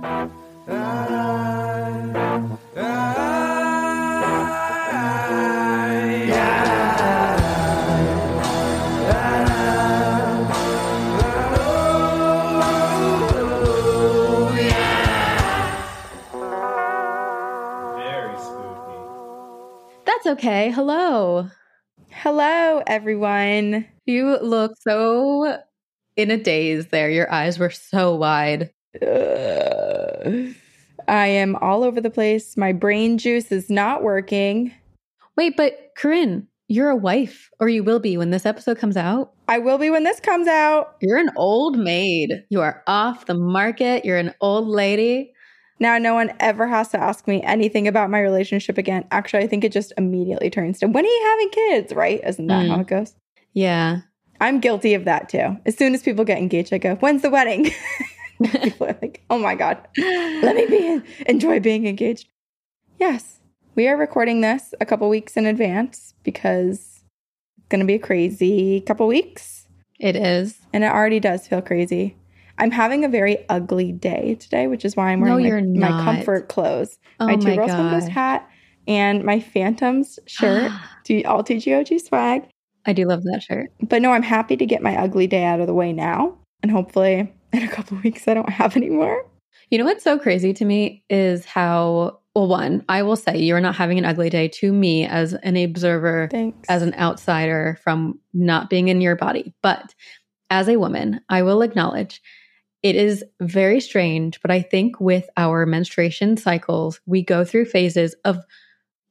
Very spooky. That's okay. Hello. Hello, everyone. You look so in a daze there. Your eyes were so wide. Ugh. I am all over the place. My brain juice is not working. Wait, but Corinne, you're a wife, or you will be when this episode comes out. I will be when this comes out. You're an old maid. You are off the market. You're an old lady. Now, no one ever has to ask me anything about my relationship again. Actually, I think it just immediately turns to when are you having kids, right? Isn't that Mm. how it goes? Yeah. I'm guilty of that too. As soon as people get engaged, I go, When's the wedding? people are like, Oh my God, let me be in, enjoy being engaged. Yes, we are recording this a couple weeks in advance because it's going to be a crazy couple weeks. It is. And it already does feel crazy. I'm having a very ugly day today, which is why I'm No, wearing you're my, my comfort clothes. Oh my two girls one hat and my Phantoms shirt. All TGOG swag. I do love that shirt. But no, I'm happy to get my ugly day out of the way now. And hopefully in a couple of weeks I don't have any more. You know what's so crazy to me is how, well, one, I will say you're not having an ugly day to me as an observer, Thanks. as an outsider from not being in your body. But as a woman, I will acknowledge it is very strange. But I think with our menstruation cycles, we go through phases of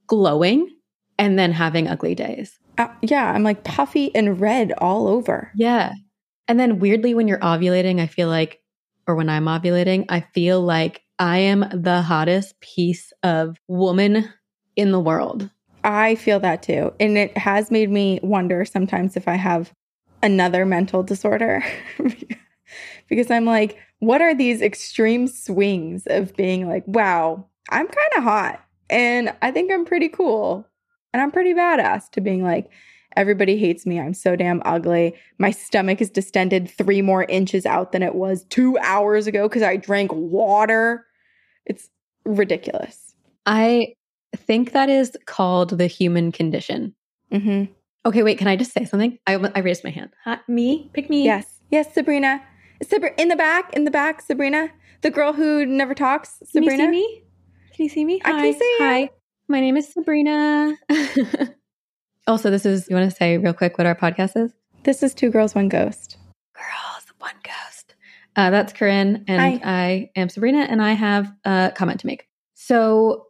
glowing and then having ugly days. Uh, yeah, I'm like puffy and red all over. Yeah. And then weirdly, when you're ovulating, I feel like, or when I'm ovulating, I feel like I am the hottest piece of woman in the world. I feel that too. And it has made me wonder sometimes if I have another mental disorder. because I'm like, what are these extreme swings of being like, wow, I'm kind of hot and I think I'm pretty cool and I'm pretty badass to being like, everybody hates me. I'm so damn ugly. My stomach is distended three more inches out than it was two hours ago because I drank water. It's ridiculous. I think that is called the human condition. Mm-hmm. Okay, wait, can I just say something? I, I raised my hand. Hi, me? Pick me. Yes. Yes, Sabrina. Sabr- in the back, in the back, Sabrina. The girl who never talks, Sabrina. Can you see me? Can you see me? I can see you. Hi. My name is Sabrina. also, this is, you want to say real quick what our podcast is? This is Two Girls, One Ghost. Girls, one ghost. Uh, that's Corinne, and Hi. I am Sabrina, and I have a comment to make. So,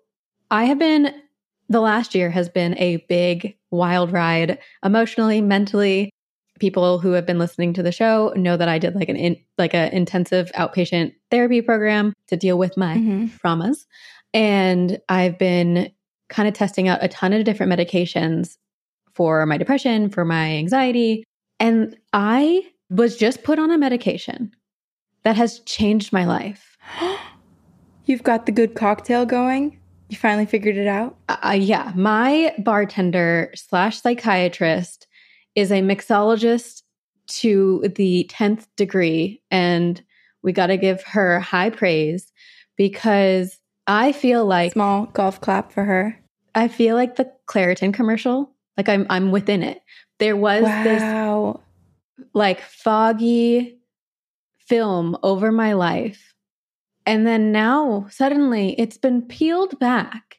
I have been, the last year has been a big wild ride emotionally, mentally. People who have been listening to the show know that I did like an in, like an intensive outpatient therapy program to deal with my Mhm. traumas. And I've been kind of testing out a ton of different medications for my depression, for my anxiety. And I was just put on a medication that has changed my life. You've got the good cocktail going. You finally figured it out. Uh, yeah, my bartender slash psychiatrist is a mixologist to the 10th degree. And we got to give her high praise because I feel like Small golf clap for her. I feel like the Claritin commercial, like I'm I'm within it. There was this like foggy film over my life. And then now suddenly it's been peeled back.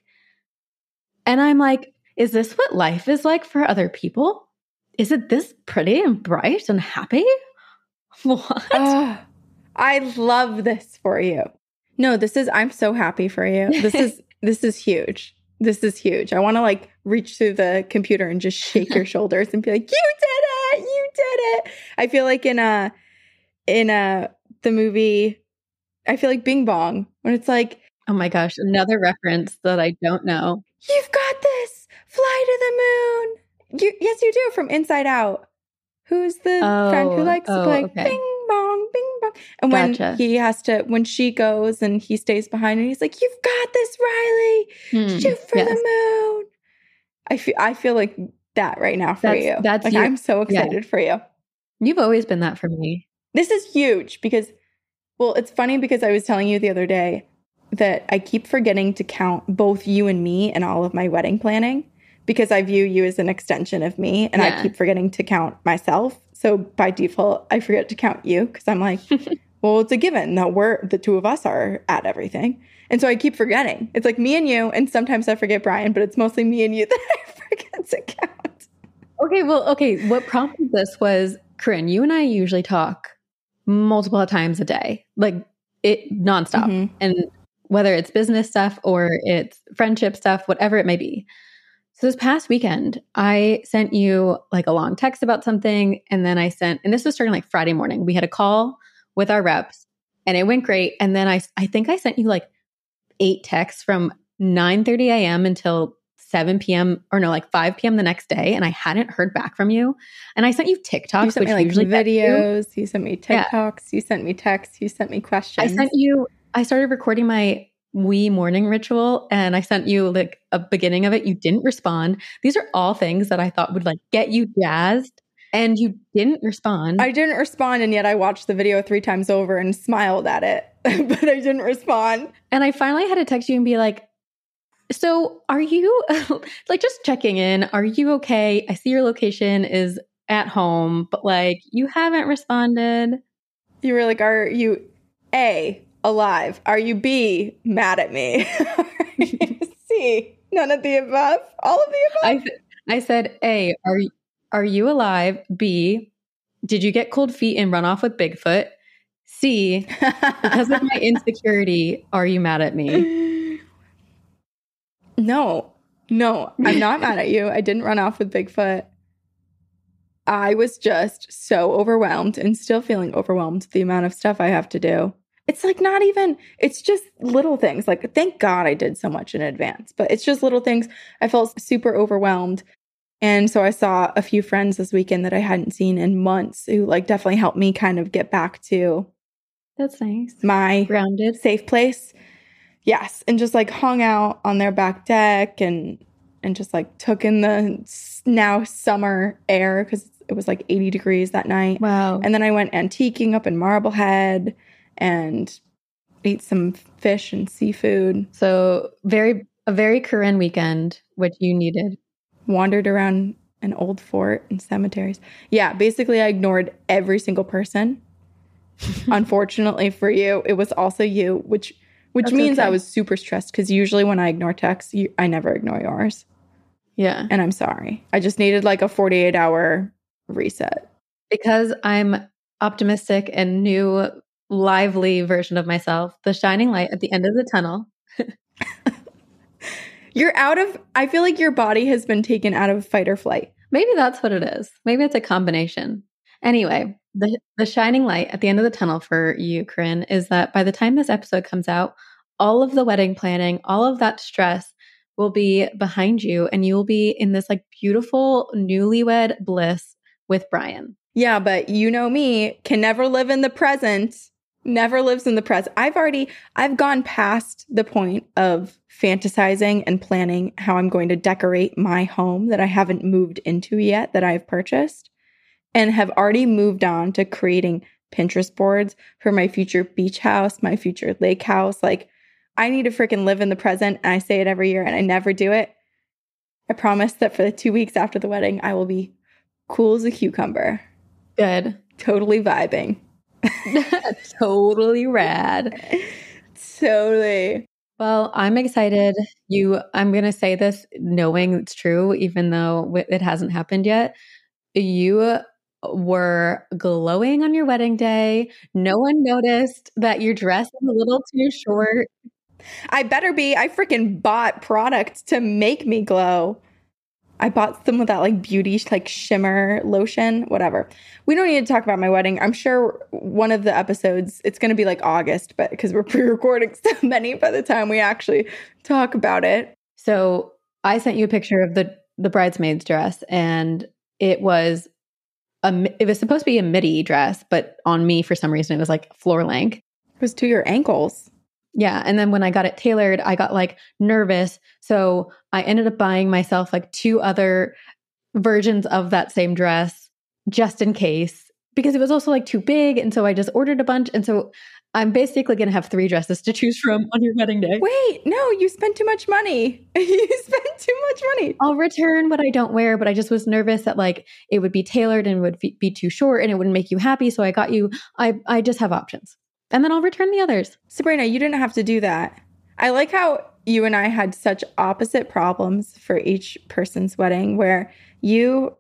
And I'm like, is this what life is like for other people? Is it this pretty and bright and happy? What? I love this for you. No, this is I'm so happy for you. This is this is huge. This is huge. I want to like reach through the computer and just shake your shoulders and be like, "You did it. You did it." I feel like in a in a the movie I feel like Bing Bong when it's like, oh my gosh, another reference that I don't know. "You've got this. Fly to the moon." You, yes, you do from Inside Out. Who's the friend who Oh, likes to oh, play okay. Bing Bong, Bing Bong? And when Gotcha. he has to, when she goes and he stays behind, and he's like, "You've got this, Riley. Hmm, Shoot for yes. the moon." I feel, I feel like that right now for That's- you. that's like you. I'm so Yeah. excited for you. You've always been that for me. This is huge because Well, it's funny because I was telling you the other day that I keep forgetting to count both you and me in all of my wedding planning because I view you as an extension of me and Yeah. I keep forgetting to count myself. So by default, I forget to count you because I'm like, well, it's a given that we're the two of us are at everything. And so I keep forgetting. It's like me and you, and sometimes I forget Bryan, but it's mostly me and you that I forget to count. Okay, well, okay. What prompted this was Corinne, you and I usually talk multiple times a day, like it nonstop. Mhm. And whether it's business stuff or it's friendship stuff, whatever it may be. So this past weekend, I sent you like a long text about something. And then I sent, and this was starting like Friday morning. We had a call with our reps and it went great. And then I, I think I sent you like eight texts from 9 30 a.m. until 7 p.m. or no, like 5 p.m. the next day. And I hadn't heard back from you. And I sent you TikToks, You sent which me like usually get you. videos, you sent me Yeah. TikToks, you sent me texts, you sent me questions. I sent you, I started recording my wee morning ritual and I sent you like a beginning of it. You didn't respond. These are all things that I thought would like get you jazzed and you didn't respond. I didn't respond, and yet I watched the video three times over and smiled at it, but I didn't respond. and I finally had to text you and be like, so are you like just checking in? Are you okay? I see your location is at home, but like you haven't responded. You were like, Are you A, alive? Are you B, mad at me? C, none of the above? All of the above? I th- I said, A, are are you alive? B, did you get cold feet and run off with Bigfoot? C, because of my insecurity, are you mad at me? no, no, I'm not mad at you. I didn't run off with Bigfoot. I was just so overwhelmed and still feeling overwhelmed the amount of stuff I have to do. It's like not even, it's just little things. Like, thank God I did so much in advance, but it's just little things. I felt super overwhelmed. And so I saw a few friends this weekend that I hadn't seen in months who like definitely helped me kind of get back to That's nice. my Grounded. safe place. Yes, and just like hung out on their back deck and and just like took in the now summer air because it was like 80 degrees that night. Wow. And then I went antiquing up in Marblehead and ate some fish and seafood. So very a very Corinne weekend, which you needed. Wandered around an old fort and cemeteries. Yeah, basically I ignored every single person. Unfortunately for you, it was also you, which which That's means I was super stressed because usually when I ignore texts, you, I never ignore yours. Yeah. And I'm sorry. I just needed like a 48 hour reset. Because I'm optimistic and new lively version of myself, the shining light at the end of the tunnel. You're out of, I feel like your body has been taken out of fight or flight. Maybe that's what it is. Maybe it's a combination. Anyway, the the shining light at the end of the tunnel for you, Corinne, is that by the time this episode comes out, all of the wedding planning, all of that stress will be behind you and you will be in this like beautiful newlywed bliss with Bryan. Yeah, but you know me, can never live in the present, never lives in the present. I've already, I've gone past the point of fantasizing and planning how I'm going to decorate my home that I haven't moved into yet, that I've purchased, and have already moved on to creating Pinterest boards for my future beach house, my future lake house. Like, I need to freaking live in the present. And I say it every year and I never do it. I promise that for the two weeks after the wedding, I will be cool as a cucumber Good. totally vibing. totally rad. Totally. Well, I'm excited. You, I'm going to say this knowing it's true, even though it hasn't happened yet. You were glowing on your wedding day. No one noticed that your dress is a little too short. I better be. I freaking bought product to make me glow. I bought some of that like beauty like shimmer lotion, whatever. We don't need to talk about my wedding. I'm sure one of the episodes it's going to be like August, but because we're pre-recording so many by the time we actually talk about it. So I sent you a picture of the the bridesmaid's dress, and it was a it was supposed to be a midi dress, but on me for some reason it was like floor length. It was to your ankles. Yeah. And then when I got it tailored, I got like nervous. So I ended up buying myself like two other versions of that same dress just in case because it was also like too big. And so I just ordered a bunch. And so I'm basically going to have three dresses to choose from on your wedding day. Wait, no, you spent too much money. you spent too much money. I'll return what I don't wear, but I just was nervous that like it would be tailored and would be too short and it wouldn't make you happy. So I got you. I I just have options, and then I'll return the others. Sabrina, you didn't have to do that. I like how you and I had such opposite problems for each person's wedding, where you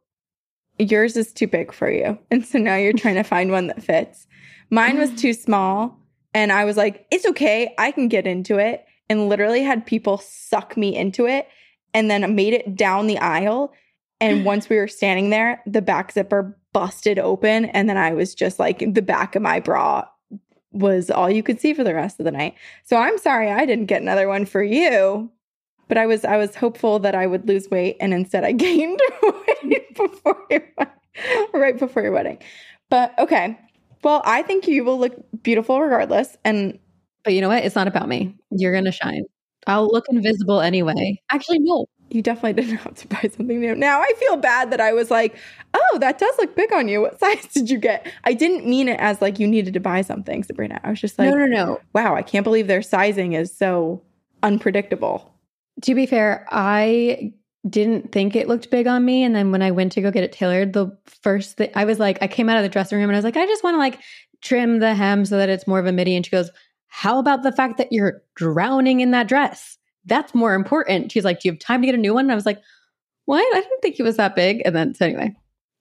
yours is too big for you, and so now you're trying to find one that fits. Mine was too small. And I was like, it's okay. I can get into it. And literally had people suck me into it and then made it down the aisle. And once we were standing there, the back zipper busted open. And then I was just like, the back of my bra was all you could see for the rest of the night. So I'm sorry I didn't get another one for you. But I was I was hopeful that I would lose weight and instead I gained weight before your, right before your wedding. But okay, well, I think you will look beautiful regardless. And but you know what? It's not about me. You're gonna shine. I'll look invisible anyway. Actually, no. You definitely didn't have to buy something new. Now I feel bad that I was like, oh, that does look big on you. What size did you get? I didn't mean it as like you needed to buy something, Sabrina. I was just like, no, no, no. Wow, I can't believe their sizing is so unpredictable. To be fair, I didn't think it looked big on me. And then when I went to go get it tailored, the first thing I was like, I came out of the dressing room and I was like, I just want to like trim the hem so that it's more of a midi. And she goes, How about the fact that you're drowning in that dress? That's more important. She's like, Do you have time to get a new one? And I was like, What? I didn't think it was that big. And then, so anyway,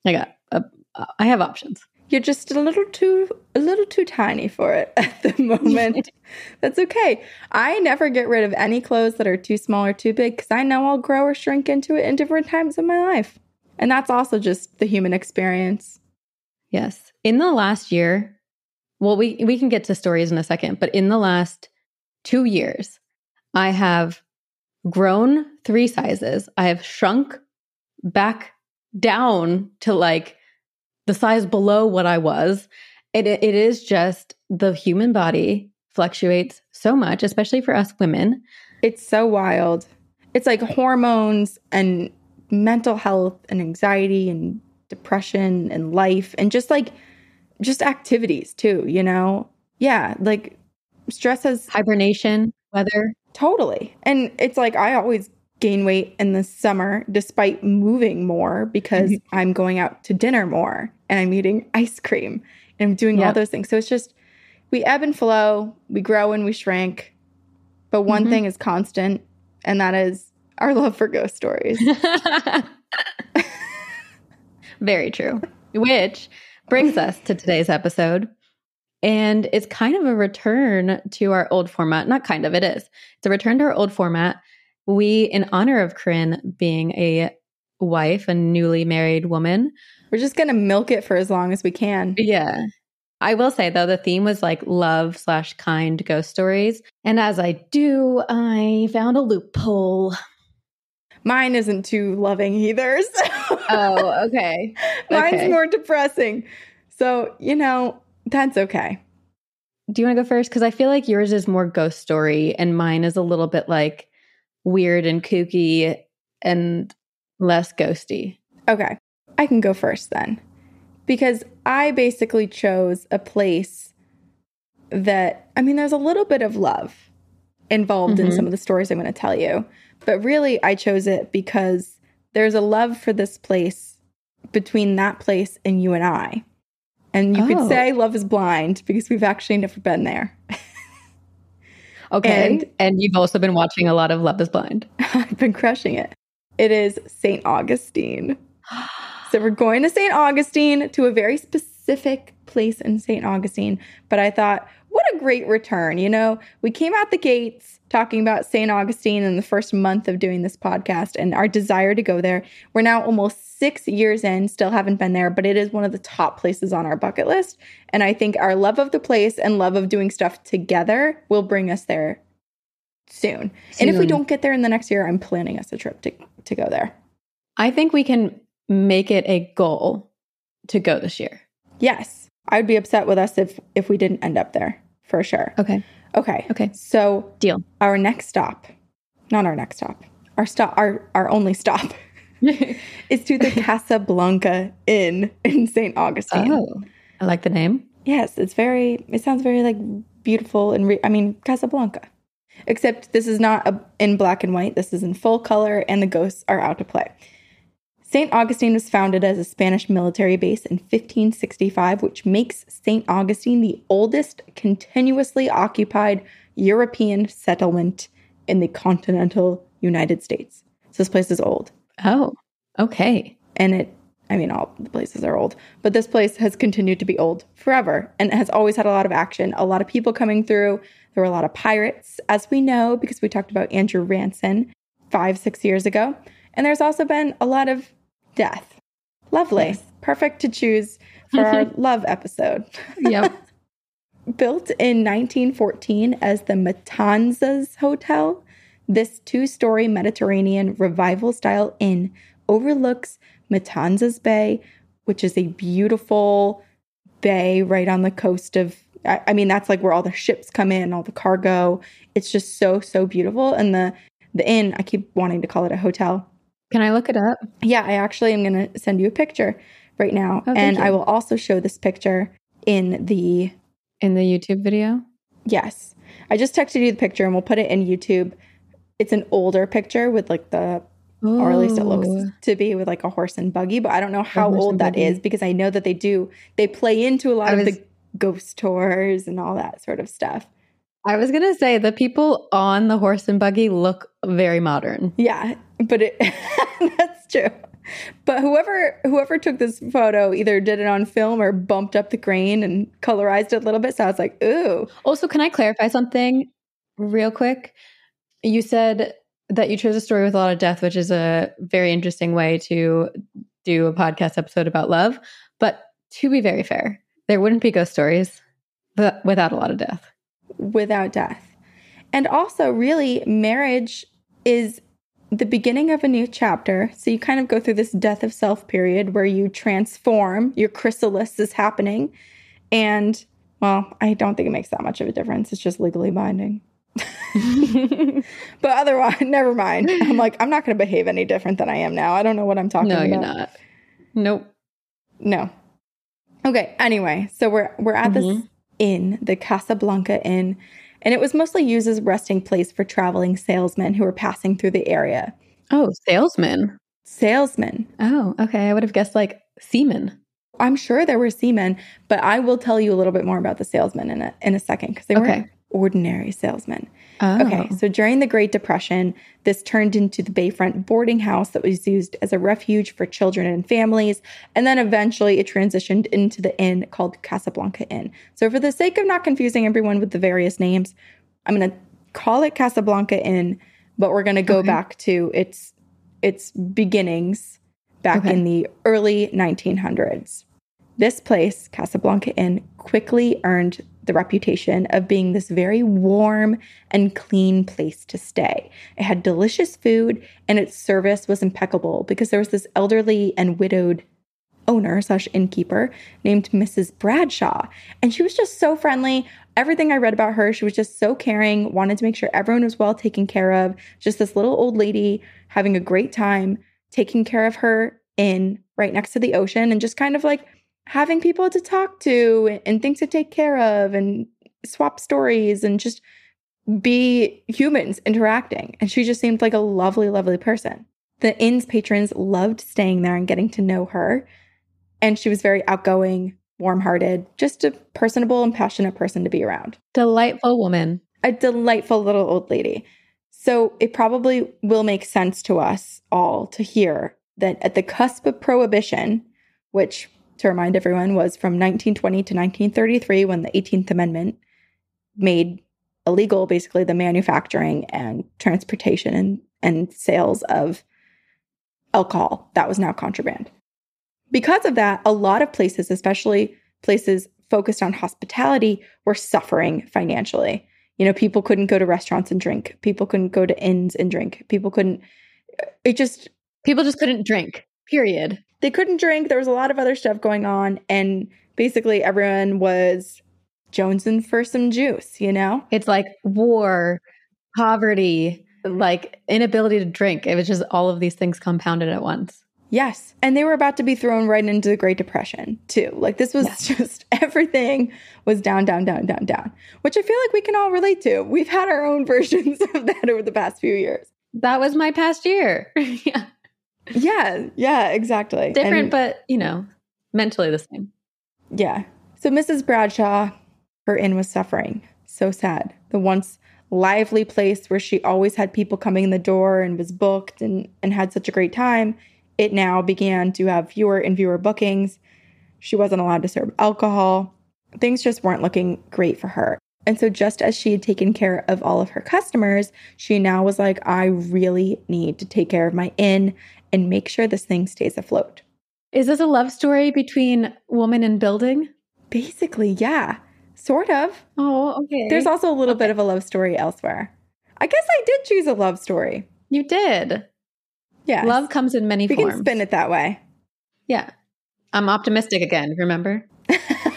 I got, a, uh, I have options. You're just a little too a little too tiny for it at the moment. That's okay. I never get rid of any clothes that are too small or too big because I know I'll grow or shrink into it in different times of my life. And that's also just the human experience. Yes. In the last year, well, we we can get to stories in a second, but in the last two years, I have grown three sizes. I have shrunk back down to like the size below what I was. It, it is just the human body fluctuates so much, especially for us women. It's so wild. It's like hormones and mental health and anxiety and depression and life and just like just activities too, you know? Yeah, like stress has hibernation, weather. Totally. And it's like I always gain weight in the summer despite moving more because mm-hmm. I'm going out to dinner more and I'm eating ice cream and I'm doing yep. all those things. So it's just we ebb and flow, we grow and we shrink. But one mm-hmm. thing is constant, and that is our love for ghost stories. Very true. Which brings us to today's episode. And it's kind of a return to our old format. Not kind of, it is. It's a return to our old format we, in honor of Corinne being a wife, a newly married woman, we're just going to milk it for as long as we can. Yeah. I will say though, the theme was like love slash kind ghost stories. And as I do, I found a loophole. Mine isn't too loving either. So. Oh, okay. Mine's okay. more depressing. So, you know, that's okay. Do you want to go first? Because I feel like yours is more ghost story and mine is a little bit like weird and kooky and less ghosty. Okay. I can go first then. Because I basically chose a place that, I mean, there's a little bit of love involved mm-hmm. in some of the stories I'm going to tell you. But really, I chose it because there's a love for this place between that place and you and I. And you oh. could say love is blind because we've actually never been there. Okay. And, and you've also been watching a lot of Love is Blind. I've been crushing it. It is St. Augustine. so we're going to St. Augustine to a very specific place in St. Augustine. But I thought, what a great return. You know, we came out the gates talking about St. Augustine in the first month of doing this podcast and our desire to go there. We're now almost six years in, still haven't been there, but it is one of the top places on our bucket list. And I think our love of the place and love of doing stuff together will bring us there soon. soon. And if we don't get there in the next year, I'm planning us a trip to, to go there. I think we can make it a goal to go this year. Yes. I would be upset with us if if we didn't end up there for sure. Okay. Okay. Okay. So deal. Our next stop, not our next stop, our stop, our our only stop, is to the Casablanca Inn in St. Augustine. Oh, I like the name. Yes, it's very. It sounds very like beautiful and re- I mean Casablanca. Except this is not a, in black and white. This is in full color, and the ghosts are out to play. St. Augustine was founded as a Spanish military base in 1565, which makes St. Augustine the oldest continuously occupied European settlement in the continental United States. So this place is old. Oh, okay. And it, I mean, all the places are old, but this place has continued to be old forever and has always had a lot of action, a lot of people coming through. There were a lot of pirates, as we know, because we talked about Andrew Ranson five, six years ago. And there's also been a lot of death. Lovely. Yes. Perfect to choose for our love episode. Yep. Built in 1914 as the Matanzas Hotel, this two story Mediterranean revival style inn overlooks Matanzas Bay, which is a beautiful bay right on the coast of. I I mean, that's like where all the ships come in, all the cargo. It's just so, so beautiful. And the the inn, I keep wanting to call it a hotel. Can I look it up? Yeah, I actually am going to send you a picture right now. Oh, and I will also show this picture in the In the YouTube video? Yes. I just texted you the picture and we'll put it in YouTube. It's an older picture with like the, or at least it looks to be with like a horse and buggy, but I don't know how old that is because I know that they do, they play into a lot I of the ghost tours and all that sort of stuff. I was going to say the people on the horse and buggy look very modern. Yeah, but it, that's true. But whoever whoever took this photo either did it on film or bumped up the grain and colorized it a little bit. So I was like, ooh, Also, can I clarify something real quick? You said that you chose a story with a lot of death, which is a very interesting way to do a podcast episode about love. But to be very fair, there wouldn't be ghost stories without a lot of death. without death. And also, really, marriage is the beginning of a new chapter. So you kind of go through this death of self period where you transform, your chrysalis is happening. And well, I don't think it makes that much of a difference. It's just legally binding. But otherwise, never mind. I'm like, I'm not going to behave any different than I am now. I don't know what I'm talking no, about. you're not. Nope. No. Okay. Anyway, so we're we're at this Mhm. inn, the Casablanca Inn, and it was mostly used as a resting place for traveling salesmen who were passing through the area. Oh, salesman. Salesmen. Oh, okay. I would have guessed like seaman. I'm sure there were seamen, but I will tell you a little bit more about the salesmen in a in a second because they Okay. weren't ordinary salesman. Oh. Okay, so during the Great Depression, this turned into the Bayfront boarding house that was used as a refuge for children and families. And then eventually it transitioned into the inn called Casablanca Inn. So, for the sake of not confusing everyone with the various names, I'm going to call it Casablanca Inn, but we're going to go Okay. back to its its beginnings back Okay. in the early 1900s. This place, Casablanca Inn, quickly earned the reputation of being this very warm and clean place to stay. It had delicious food and its service was impeccable because there was this elderly and widowed owner slash innkeeper named Mrs. Bradshaw. And she was just so friendly. Everything I read about her, she was just so caring, wanted to make sure everyone was well taken care of. Just this little old lady having a great time, taking care of her inn right next to the ocean and just kind of like having people to talk to and things to take care of and swap stories and just be humans interacting. And she just seemed like a lovely, lovely person. The inn's patrons loved staying there and getting to know her. And she was very outgoing, warm hearted, just a personable and passionate person to be around. Delightful woman. A delightful little old lady. So it probably will make sense to us all to hear that at the cusp of prohibition, which to remind everyone was from 1920 to 1933 when the 18th Amendment made illegal basically the manufacturing and transportation and, and sales of alcohol. That was now contraband. Because of that, a lot of places, especially places focused on hospitality, were suffering financially. You know, people couldn't go to restaurants and drink. People couldn't go to inns and drink. People couldn't, it just, People just couldn't drink. Period. They couldn't drink. There was a lot of other stuff going on. And basically, everyone was jonesing for some juice, you know? It's like war, poverty, like inability to drink. It was just all of these things compounded at once. Yes. And they were about to be thrown right into the Great Depression, too. Like this was Yes. just everything was down, down, down, down, down, which I feel like we can all relate to. We've had our own versions of that over the past few years. That was my past year. yeah. Yeah. Yeah, exactly. Different, And- but you know, mentally the same. Yeah. So Mrs. Bradshaw, her inn was suffering. So sad. The once lively place where she always had people coming in the door and was booked and, and had such a great time, it now began to have fewer and fewer bookings. She wasn't allowed to serve alcohol. Things just weren't looking great for her. And so, just as she had taken care of all of her customers, she now was like, I really need to take care of my inn and make sure this thing stays afloat. Is this a love story between woman and building? Basically, yeah, sort of. Oh, okay. There's also a little bit of a love story elsewhere. I guess I did choose a love story. you did. Yeah. Love comes in many we forms. We can spin it that way. Yeah. I'm optimistic again, remember?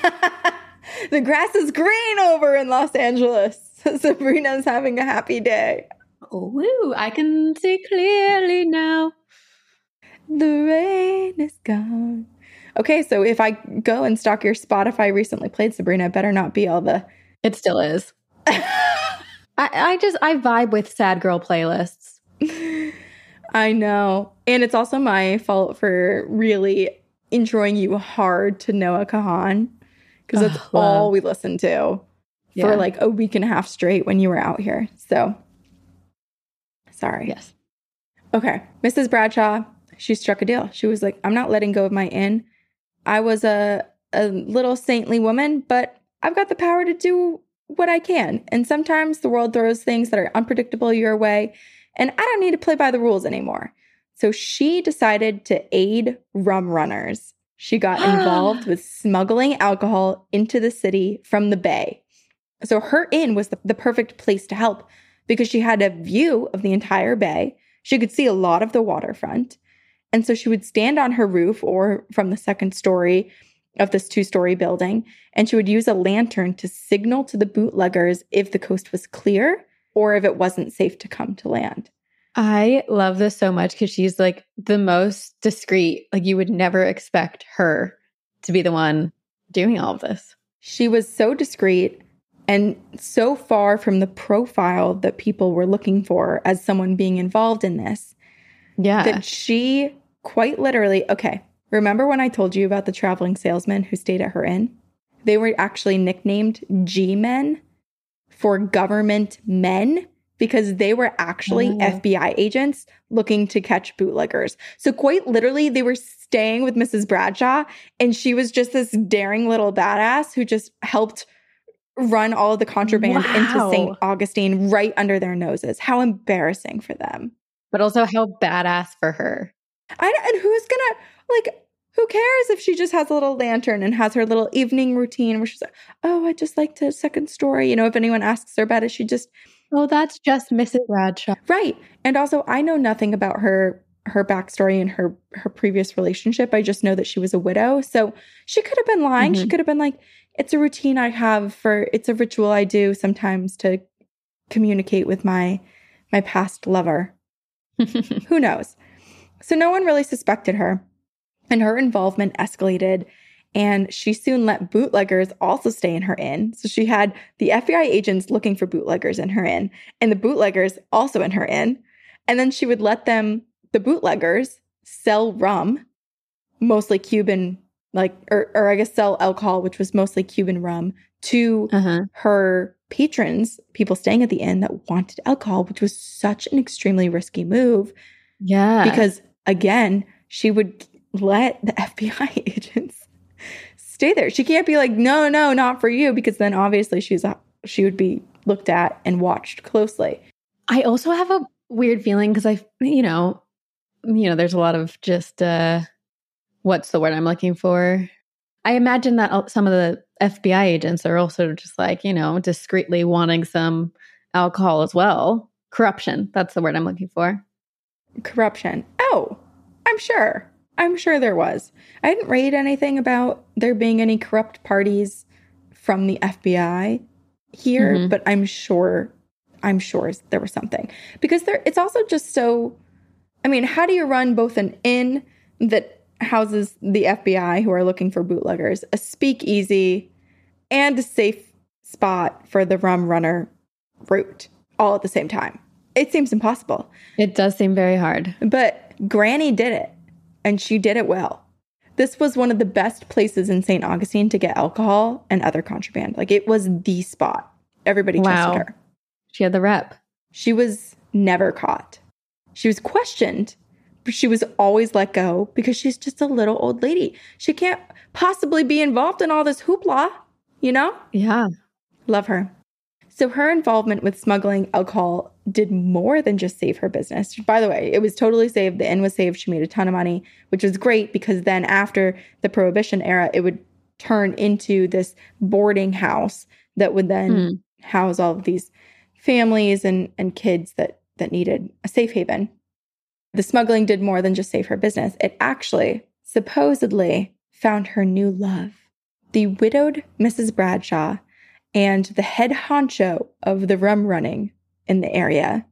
the grass is green over in Los Angeles. Sabrina's having a happy day. Oh, I can see clearly now. The rain is gone. Okay, so if I go and stalk your Spotify recently played Sabrina, it better not be all the. It still is. I, I just I vibe with sad girl playlists. I know. And it's also my fault for really enjoying you hard to Noah Kahan because that's oh, wow. all we listened to Yeah. for like a week and a half straight when you were out here. So sorry. Yes. Okay. Mrs. Bradshaw, she struck a deal. She was like, I'm not letting go of my inn. I was a, a little saintly woman, but I've got the power to do what I can. And sometimes the world throws things that are unpredictable your way, and I don't need to play by the rules anymore. So she decided to aid rum runners. She got involved with smuggling alcohol into the city from the bay. So her inn was the, the perfect place to help because she had a view of the entire bay. She could see a lot of the waterfront. And so she would stand on her roof or from the second story of this two story building, and she would use a lantern to signal to the bootleggers if the coast was clear or if it wasn't safe to come to land. I love this so much because she's like the most discreet. Like you would never expect her to be the one doing all of this. She was so discreet and so far from the profile that people were looking for as someone being involved in this Yeah. that she quite literally, okay, remember when I told you about the traveling salesman who stayed at her inn? They were actually nicknamed G men for government men because they were actually Oh. FBI agents looking to catch bootleggers. So, quite literally, they were staying with Mrs. Bradshaw, and she was just this daring little badass who just helped run all of the contraband into St. Augustine right under their noses. How embarrassing for them. but also how badass for her. I and who's gonna like who cares if she just has a little lantern and has her little evening routine where she's like, oh, I just like to second story. You know, if anyone asks her about it, she just Oh, that's just Mrs. Bradshaw. right. And also, I know nothing about her her backstory and her her previous relationship. I just know that she was a widow, so she could have been lying. She Mhm. could have been like, it's a routine I have for it's a ritual I do sometimes to communicate with my my past lover. Who knows? So no one really suspected her, and her involvement escalated. And she soon let bootleggers also stay in her inn. So she had the FBI agents looking for bootleggers in her inn, and the bootleggers also in her inn. And then she would let them, the bootleggers, sell rum, mostly Cuban, like, or, or I guess sell alcohol, which was mostly Cuban rum, to uh-huh. her patrons, people staying at the inn that wanted alcohol, which was such an extremely risky move Yeah. because, again, she would let the FBI agents stay there. She can't be like, no, no, not for you, because then obviously she's a, she would be looked at and watched closely. I also have a weird feeling because I, you know, you know, there's a lot of just uh what's the word I'm looking for? I imagine that uh, some of the FBI agents are also just like, you know, discreetly wanting some alcohol as well. Corruption. That's the word I'm looking for. Corruption. Oh, I'm sure. I'm sure there was. I didn't read anything about there being any corrupt parties from the FBI here, Mhm. but I'm sure I'm sure there was something. Because there it's also just so I mean, how do you run both an inn, that houses the FBI who are looking for bootleggers, a speakeasy, and a safe spot for the rum runner route all at the same time. It seems impossible. It does seem very hard. But Granny did it, and she did it well. This was one of the best places in St. Augustine to get alcohol and other contraband. Like it was the spot. Everybody Wow. trusted her. She had the rep. She was never caught. She was questioned, but she was always let go because she's just a little old lady. She can't possibly be involved in all this hoopla, you know? Yeah. Love her. So her involvement with smuggling alcohol did more than just save her business. By the way, it was totally saved. The inn was saved. She made a ton of money, which was great because then after the prohibition era, it would turn into this boarding house that would then Hmm. house all of these families and and kids that that needed a safe haven. The smuggling did more than just save her business. It actually supposedly found her new love. The widowed Mrs. Bradshaw and the head honcho of the rum running in the area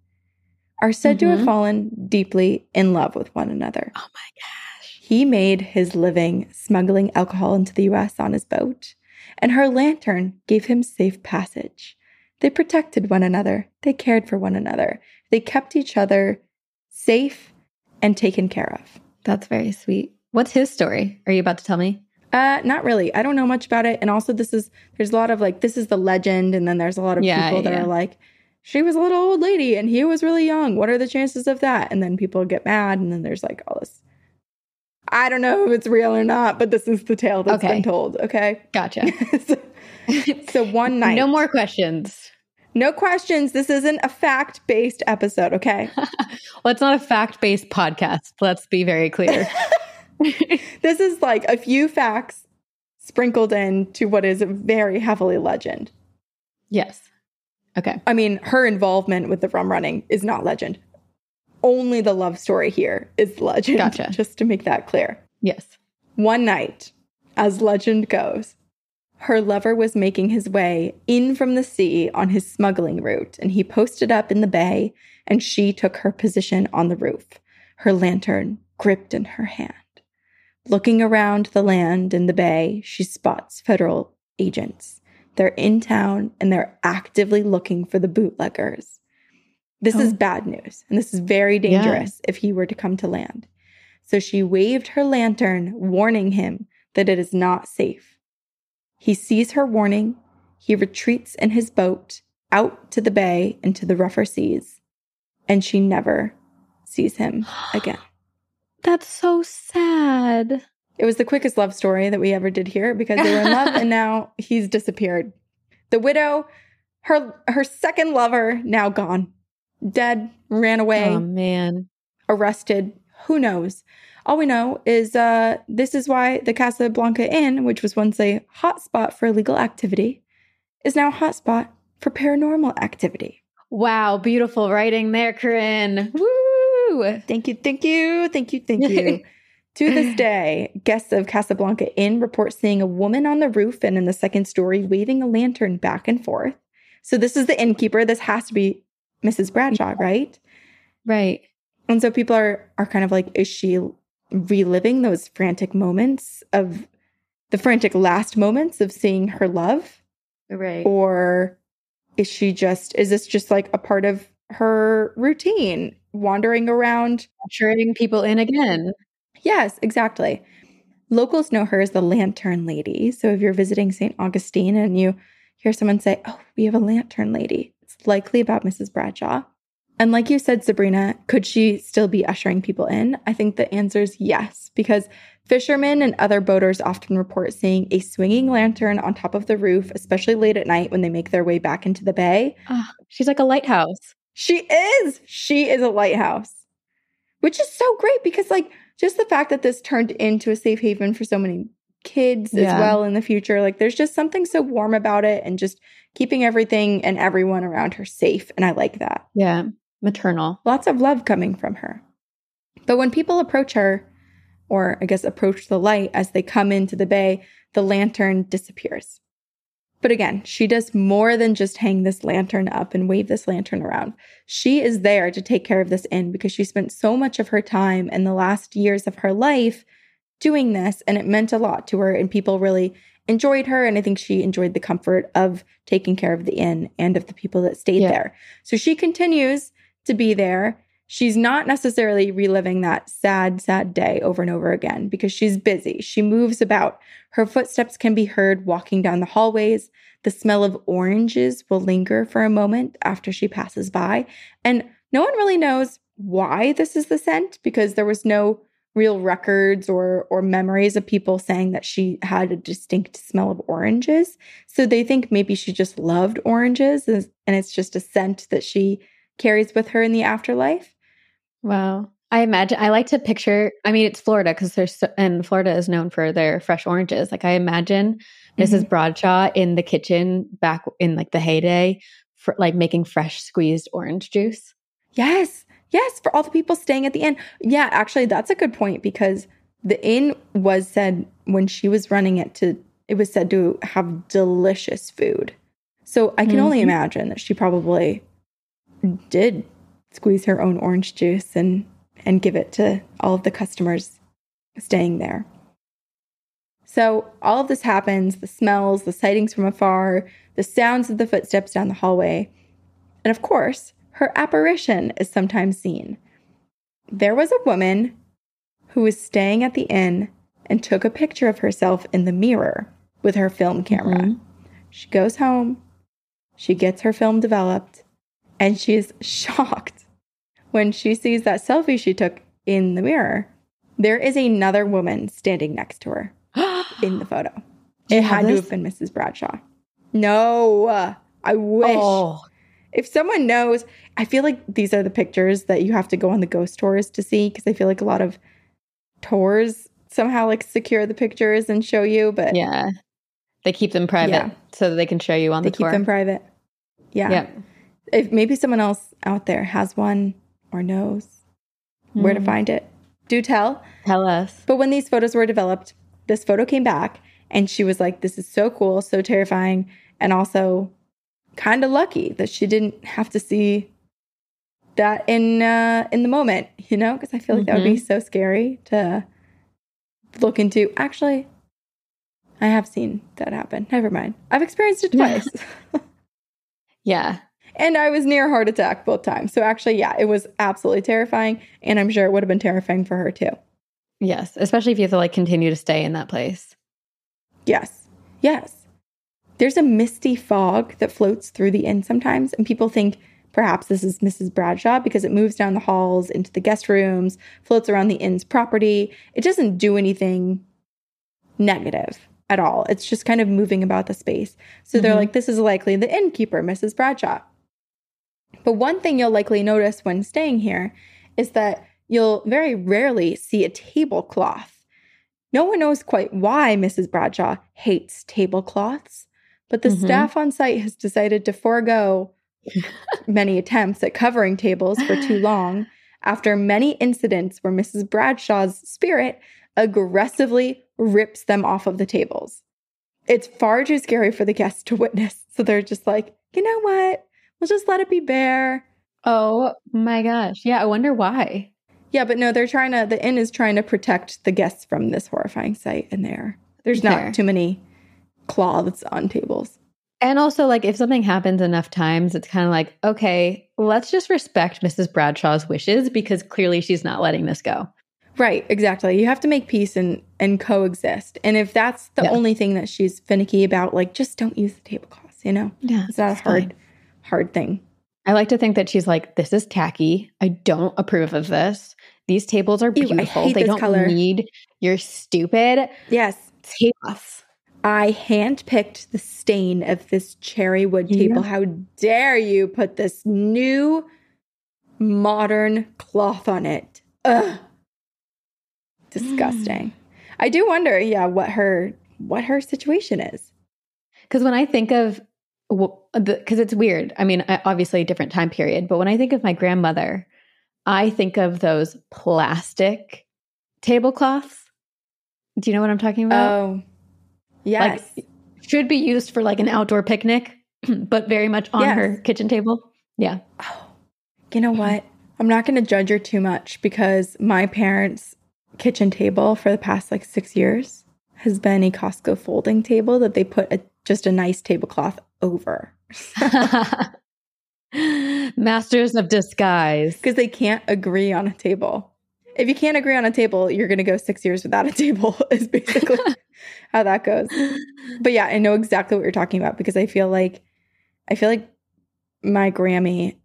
are said to have Mhm. fallen deeply in love with one another. Oh my gosh. He made his living smuggling alcohol into the US on his boat, and her lantern gave him safe passage. They protected one another, they cared for one another, they kept each other safe and taken care of. That's very sweet. What's his story? Are you about to tell me? Uh, not really. I don't know much about it. And also, this is there's a lot of like this is the legend, and then there's a lot of Yeah, people that yeah. are like, she was a little old lady and he was really young. What are the chances of that? And then people get mad, and then there's like all this. I don't know if it's real or not, but this is the tale that's Okay. been told. Okay. Gotcha. so, so one night, no more questions. no questions. This isn't a fact based episode. Okay. Well, it's not a fact based podcast. Let's be very clear. this is like a few facts sprinkled in to what is very heavily legend. yes. Okay. I mean, her involvement with the rum running is not legend. Only the love story here is legend. Gotcha. Just to make that clear. Yes. One night, as legend goes, her lover was making his way in from the sea on his smuggling route, and he posted up in the bay, and she took her position on the roof, her lantern gripped in her hand. Looking around the land in the bay, she spots federal agents. They're in town and they're actively looking for the bootleggers. This is Oh. bad news, and this is very Yeah. dangerous if he were to come to land. So she waved her lantern, warning him that it is not safe. He sees her warning. He retreats in his boat out to the bay into the rougher seas, and she never sees him again. That's so sad. It was the quickest love story that we ever did here because they were in love and now he's disappeared. The widow, her her second lover, now gone. Dead, ran away. Oh man. arrested. Who knows? All we know is uh, this is why the Casablanca Inn, which was once a hotspot for illegal activity, is now a hotspot for paranormal activity. Wow, beautiful writing there, Corinne. Woo! Thank you, thank you, thank you, thank you. to this day, guests of Casablanca Inn report seeing a woman on the roof and in the second story waving a lantern back and forth. So this is the innkeeper. This has to be Mrs. Bradshaw, right? Right. And so people are are kind of like, is she reliving those frantic moments of the frantic last moments of seeing her love? Right. Or is she just is this just like a part of her routine? Wandering around. Ushering people in again. Yes, exactly. Locals know her as the lantern lady. So if you're visiting St. Augustine and you hear someone say, Oh, we have a lantern lady, it's likely about Mrs. Bradshaw. And like you said, Sabrina, could she still be ushering people in? I think the answer is yes, because fishermen and other boaters often report seeing a swinging lantern on top of the roof, especially late at night when they make their way back into the bay. Oh, she's like a lighthouse. She is. She is a lighthouse, which is so great because, like, just the fact that this turned into a safe haven for so many kids Yeah. as well in the future, like, there's just something so warm about it and just keeping everything and everyone around her safe. And I like that. Yeah. Maternal. Lots of love coming from her. But when people approach her, or I guess approach the light as they come into the bay, the lantern disappears. But again, she does more than just hang this lantern up and wave this lantern around. She is there to take care of this inn because she spent so much of her time in the last years of her life doing this, and it meant a lot to her. And people really enjoyed her. And I think she enjoyed the comfort of taking care of the inn and of the people that stayed Yeah. there. So she continues to be there. She's not necessarily reliving that sad, sad day over and over again because she's busy. She moves about. Her footsteps can be heard walking down the hallways. The smell of oranges will linger for a moment after she passes by. And no one really knows why this is the scent because there was no real records or or memories of people saying that she had a distinct smell of oranges. So they think maybe she just loved oranges and it's just a scent that she carries with her in the afterlife. Wow. I imagine I like to picture, I mean, it's Florida because there's, so, and Florida is known for their fresh oranges. Like I imagine Mrs. Bradshaw in the kitchen back in like the heyday, for like making fresh squeezed orange juice. Yes. Yes, for all the people staying at the inn. Yeah, actually that's a good point because the inn was said when she was running it to it was said to have delicious food. So I can only Mhm. imagine that she probably did squeeze her own orange juice and and give it to all of the customers staying there. So all of this happens, the smells, the sightings from afar, the sounds of the footsteps down the hallway. And of course, her apparition is sometimes seen. There was a woman who was staying at the inn and took a picture of herself in the mirror with her film camera. Mhm. She goes home, she gets her film developed, and she is shocked when she sees that selfie she took in the mirror. There is another woman standing next to her in the photo. It had to have been Mrs. Bradshaw. No, I wish. Oh, If someone knows, I feel like these are the pictures that you have to go on the ghost tours to see because I feel like a lot of tours somehow like secure the pictures and show you, but yeah. They keep them private Yeah. so that they can show you on they the tour. They keep them private. Yeah. Yep. If maybe someone else out there has one or knows where to Mm. find it, do tell. Tell us. But when these photos were developed, this photo came back and she was like, This is so cool, so terrifying, and also kind of lucky that she didn't have to see that in uh in the moment, you know, because I feel like that would be so scary to look into. Actually, I have seen that happen. Never mind. I've experienced it twice. Yeah. And I was near heart attack both times. So actually, yeah, it was absolutely terrifying. And I'm sure it would have been terrifying for her too. Yes. Especially if you have to like continue to stay in that place. Yes. Yes. There's a misty fog that floats through the inn sometimes, and people think perhaps this is Mrs. Bradshaw because it moves down the halls into the guest rooms, floats around the inn's property. It doesn't do anything negative at all. It's just kind of moving about the space. So they're Mhm. like, this is likely the innkeeper, Mrs. Bradshaw. But one thing you'll likely notice when staying here is that you'll very rarely see a tablecloth. No one knows quite why Mrs. Bradshaw hates tablecloths, but the Mhm. staff on site has decided to forego many attempts at covering tables for too long after many incidents where Mrs. Bradshaw's spirit aggressively rips them off of the tables. It's far too scary for the guests to witness. So they're just like, you know what? We'll just let it be bare. Oh my gosh. Yeah. I wonder why. Yeah, but no, they're trying to, the inn is trying to protect the guests from this horrifying sight in there. There's Fair. not too many cloths on tables. And also, like, if something happens enough times, it's kind of like, okay, let's just respect Mrs. Bradshaw's wishes because clearly she's not letting this go. Right, exactly. You have to make peace and and coexist. And if that's the Yeah. only thing that she's finicky about, like just don't use the tablecloths, you know? Yeah. It's not hard fine. Hard thing. I like to think that she's like, this is tacky. I don't approve of this. These tables are Ew, beautiful. hate they don't color. need your stupid Yes. tables. I handpicked the stain of this cherry wood table. How dare you put this new modern cloth on it? Ugh. Disgusting. Mm. I do wonder, yeah, what her what her situation is. Because when I think of, because it's weird. I mean, obviously a different time period, but when I think of my grandmother, I think of those plastic tablecloths. Do you know what I'm talking about? Oh. Yes. should be used for like an outdoor picnic, but very much on Yes. her kitchen table. Yeah. Oh, you know mm-hmm. what? I'm not going to judge her too much because my parents' kitchen table for the past like six years has been a Costco folding table that they put a, just a nice tablecloth over Masters of disguise. because they can't agree on a table. If you can't agree on a table, you're going to go six years without a table, is basically how that goes. But yeah, I know exactly what you're talking about because I feel like, I feel like my Grammy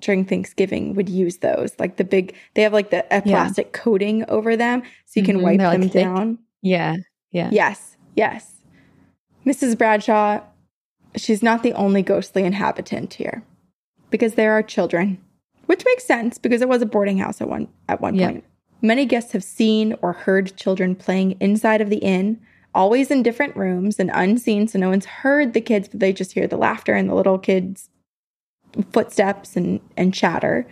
during Thanksgiving would use those. Like the big, they have like the a plastic coating over them so you can Mhm, wipe like, them thick. down. Yeah. Yeah. Yes, yes. Mrs. Bradshaw, she's not the only ghostly inhabitant here because there are children, which makes sense because it was a boarding house at one at one Yep. point. Many guests have seen or heard children playing inside of the inn, always in different rooms and unseen, so no one's heard the kids, but they just hear the laughter and the little kids' footsteps and, and chatter.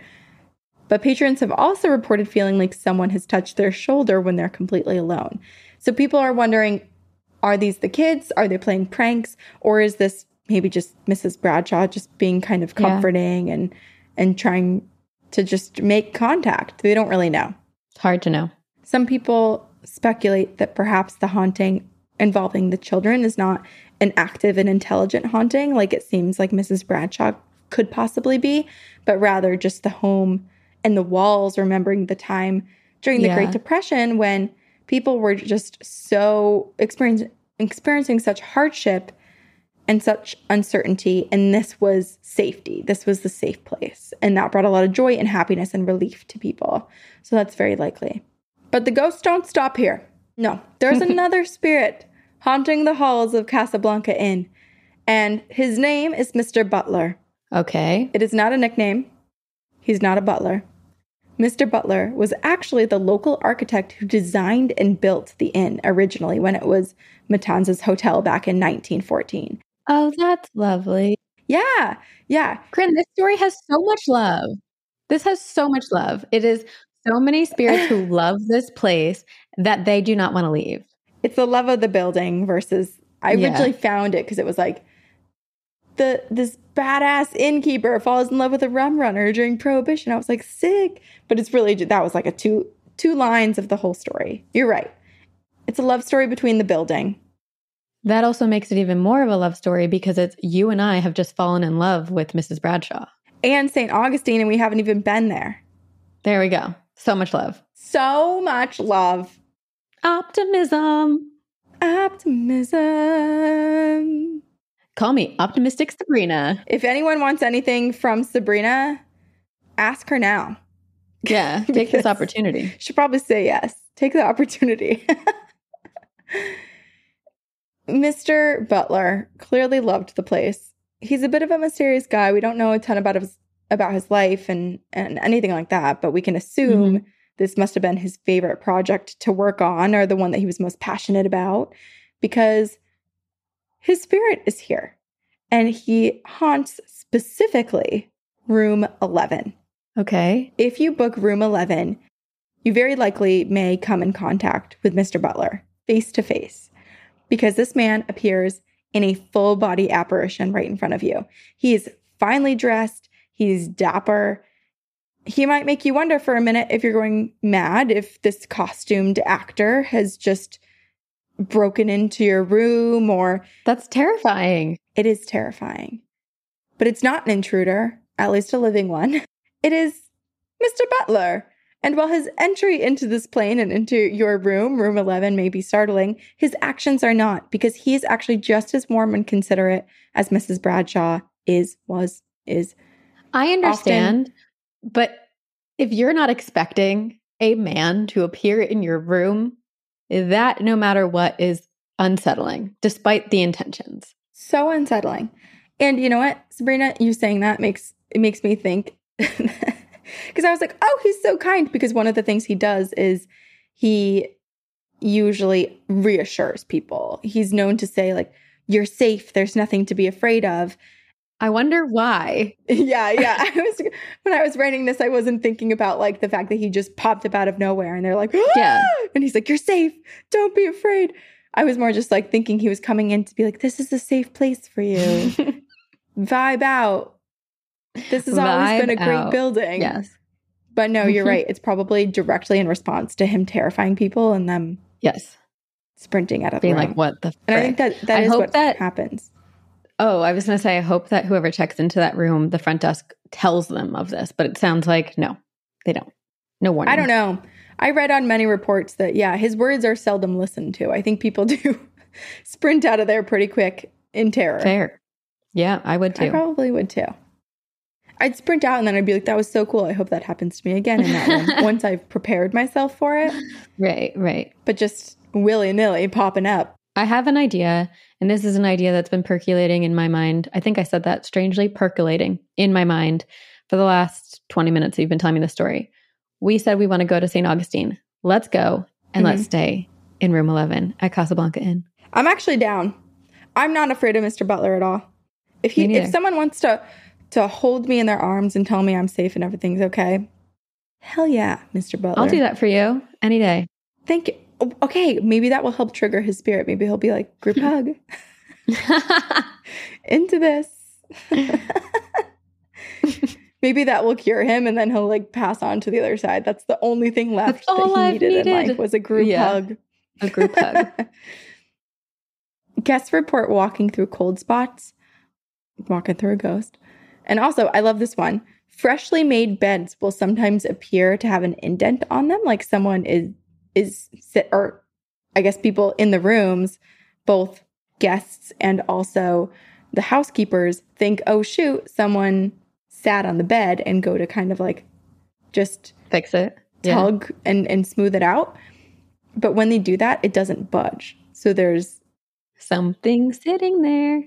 But patrons have also reported feeling like someone has touched their shoulder when they're completely alone. So people are wondering are these the kids? Are they playing pranks? Or is this maybe just Mrs. Bradshaw just being kind of Yeah. comforting and and trying to just make contact? They don't really know. It's hard to know. Some people speculate that perhaps the haunting involving the children is not an active and intelligent haunting like it seems like Mrs. Bradshaw could possibly be, but rather just the home and the walls remembering the time during the Yeah. Great Depression when people were just so experiencing experiencing such hardship and such uncertainty and this was safety. This was the safe place and that brought a lot of joy and happiness and relief to people. So that's very likely. But the ghosts don't stop here. No, there's another spirit haunting the halls of Casablanca Inn, and his name is Mr. Butler. Okay. It is not a nickname. He's not a butler. Mr. Butler was actually the local architect who designed and built the inn originally when it was Matanzas Hotel back in 1914. Oh, that's lovely. Yeah, yeah. Corinne, this story has so much love. This has so much love. It is so many spirits who love this place that they do not want to leave. It's the love of the building versus I Yeah. originally found it because it was like the this badass innkeeper falls in love with a rum runner during prohibition. I was like sick, but it's really that was like a two two lines of the whole story. You're right. It's a love story between the building. That also makes it even more of a love story because it's you and I have just fallen in love with Mrs. Bradshaw. and St. Augustine, and we haven't even been there. There we go. So much love. So much love. Optimism. Optimism. Call me optimistic Sabrina. If anyone wants anything from Sabrina, ask her now. Yeah, take this opportunity. She'll probably say yes. Take the opportunity. Mr. Butler clearly loved the place. He's a bit of a mysterious guy. We don't know a ton about his about his life and and anything like that, but we can assume mm-hmm. this must have been his favorite project to work on or the one that he was most passionate about because his spirit is here and he haunts specifically room 11. Okay. If you book room 11, you very likely may come in contact with Mr. Butler face to face because this man appears in a full body apparition right in front of you. He is finely dressed, he's dapper. He might make you wonder for a minute if you're going mad, if this costumed actor has just broken into your room or That's terrifying. it is terrifying. But it's not an intruder, at least a living one. It is Mr. Butler. And while his entry into this plane and into your room, room 11, may be startling, his actions are not because he is actually just as warm and considerate as Mrs. Bradshaw is, was, is. I understand, but if you're not expecting a man to appear in your room, that no matter what is unsettling, despite the intentions. So unsettling. And you know what, Sabrina, you saying that makes it makes me think because I was like, oh, he's so kind. Because one of the things he does is he usually reassures people. He's known to say, like, you're safe, there's nothing to be afraid of. I wonder why. yeah, yeah. I was when I was writing this, I wasn't thinking about like the fact that he just popped up out of nowhere and they're like, Yeah. "Ah!" and he's like, You're safe, don't be afraid. I was more just like thinking he was coming in to be like, this is a safe place for you. Vibe out. This has always been a great out. building. yes. But no, you're right. It's probably directly in response to him terrifying people and them Yes. sprinting out of Being like, what the and I think that that I is hope what that- happens. Oh, I was going to say, I hope that whoever checks into that room, the front desk tells them of this, but it sounds like no, they don't. No warning. I don't know. I read on many reports that yeah, his words are seldom listened to. I think people do sprint out of there pretty quick in terror. Fair. Yeah, I would I too. probably would too. I'd sprint out and then I'd be like, that was so cool. I hope that happens to me again in that once I've prepared myself for it. right, right. But just willy nilly popping up. I have an idea, and this is an idea that's been percolating in my mind. I think I said that strangely percolating in my mind for the last 20 minutes that you've been telling me the story. We said we want to go to St. Augustine. Let's go and let's mm-hmm. stay in room 11 at Casablanca Inn. I'm actually down. I'm not afraid of Mr. Butler at all. If he if someone wants to to hold me in their arms and tell me I'm safe and everything's okay, hell yeah, Mr. Butler. I'll do that for you any day. Thank you. Okay, maybe that will help trigger his spirit. Maybe he'll be like, group hug into this. maybe that will cure him and then he'll like pass on to the other side. That's the only thing left That's that he I've needed, in needed. life was a group Yeah. hug. A group hug. Guests report walking through cold spots, walking through a ghost. And also, I love this one. Freshly made beds will sometimes appear to have an indent on them, like someone is is sit or I guess people in the rooms, both guests and also the housekeepers think, oh shoot, someone sat on the bed and go to kind of like just Fix it. Yeah. tug and, and smooth it out. But when they do that, it doesn't budge. So there's Something sitting there.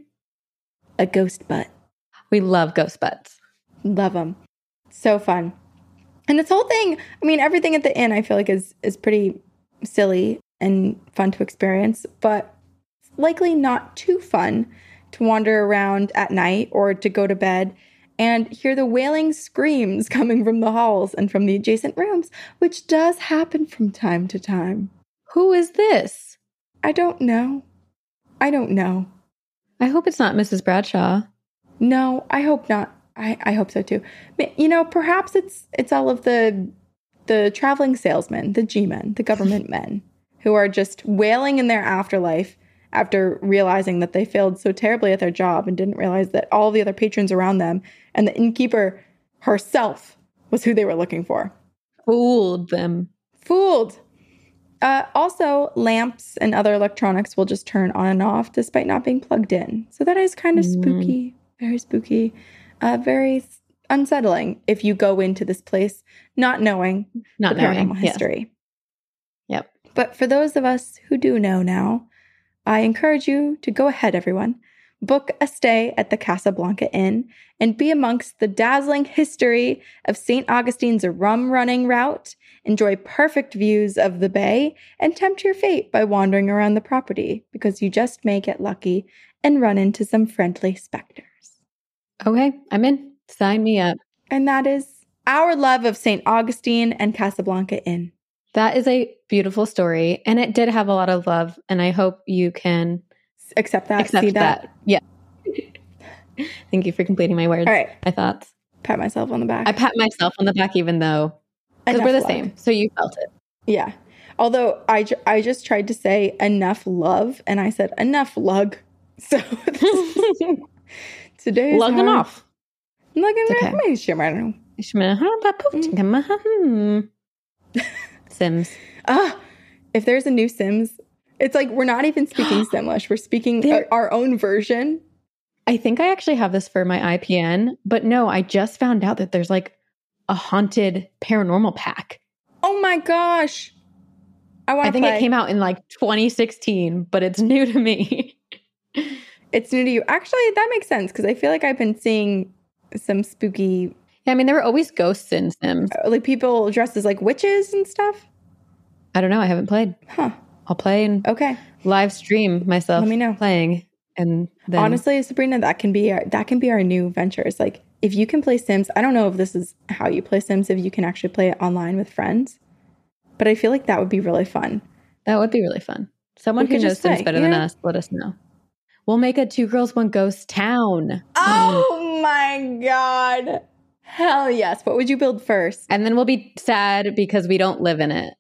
a ghost butt. We love ghost butts. Love them. So fun. And this whole thing, I mean, everything at the inn I feel like is is pretty silly and fun to experience, but likely not too fun to wander around at night or to go to bed and hear the wailing screams coming from the halls and from the adjacent rooms, which does happen from time to time. Who is this? I don't know. I don't know. I hope it's not Mrs. Bradshaw. No, I hope not. I, I hope so too. You know, perhaps it's it's all of the the traveling salesmen, the G-men, the government men, who are just wailing in their afterlife after realizing that they failed so terribly at their job and didn't realize that all the other patrons around them and the innkeeper herself was who they were looking for. Fooled them. Fooled. Uh, also, lamps and other electronics will just turn on and off despite not being plugged in. So that is kind of Mm. spooky, very spooky, uh, very unsettling if you go into this place not knowing Not the knowing. paranormal Yes. history. Yep. But for those of us who do know now, I encourage you to go ahead, everyone. Book a stay at the Casablanca Inn and be amongst the dazzling history of St. Augustine's rum running route. Enjoy perfect views of the bay and tempt your fate by wandering around the property because you just may get lucky and run into some friendly specters. Okay, I'm in. Sign me up. And that is our love of St. Augustine and Casablanca Inn. That is a beautiful story. And it did have a lot of love. And I hope you can Accept that. accept see that. that. Yeah. Thank you for completing my words. All right. My thoughts. Pat myself on the back. I pat myself on the back, even though, because we're the love. same. So you felt it. Yeah. Although I, ju- I just tried to say enough love and I said enough lug. So today's Lugging how- off. Lugging It's off. Maybe shimmer, I don't know. Sims. Ah, if there's a new Sims, it's like we're not even speaking Simlish. We're speaking There- our, own version. I think I actually have this for my IPN, but no, I just found out that there's like a haunted paranormal pack. Oh my gosh. I want I think play. it came out in like 2016, but it's new to me. It's new to you. Actually, that makes sense because I feel like I've been seeing some spooky, yeah, I mean, there were always ghosts in Sims. uh, like people dressed as like witches and stuff. I don't know. I haven't played. Huh. I'll play and Okay. live stream myself Let me know. playing. And then Honestly, Sabrina, that can be our, that can be our new venture. It's like if you can play Sims. I don't know if this is how you play Sims. If you can actually play it online with friends, but I feel like that would be really fun. that would be really fun. Someone who knows just things better you than us, let us know. We'll make a two girls, one ghost town. Oh my God. Hell yes. What would you build first? And then we'll be sad because we don't live in it.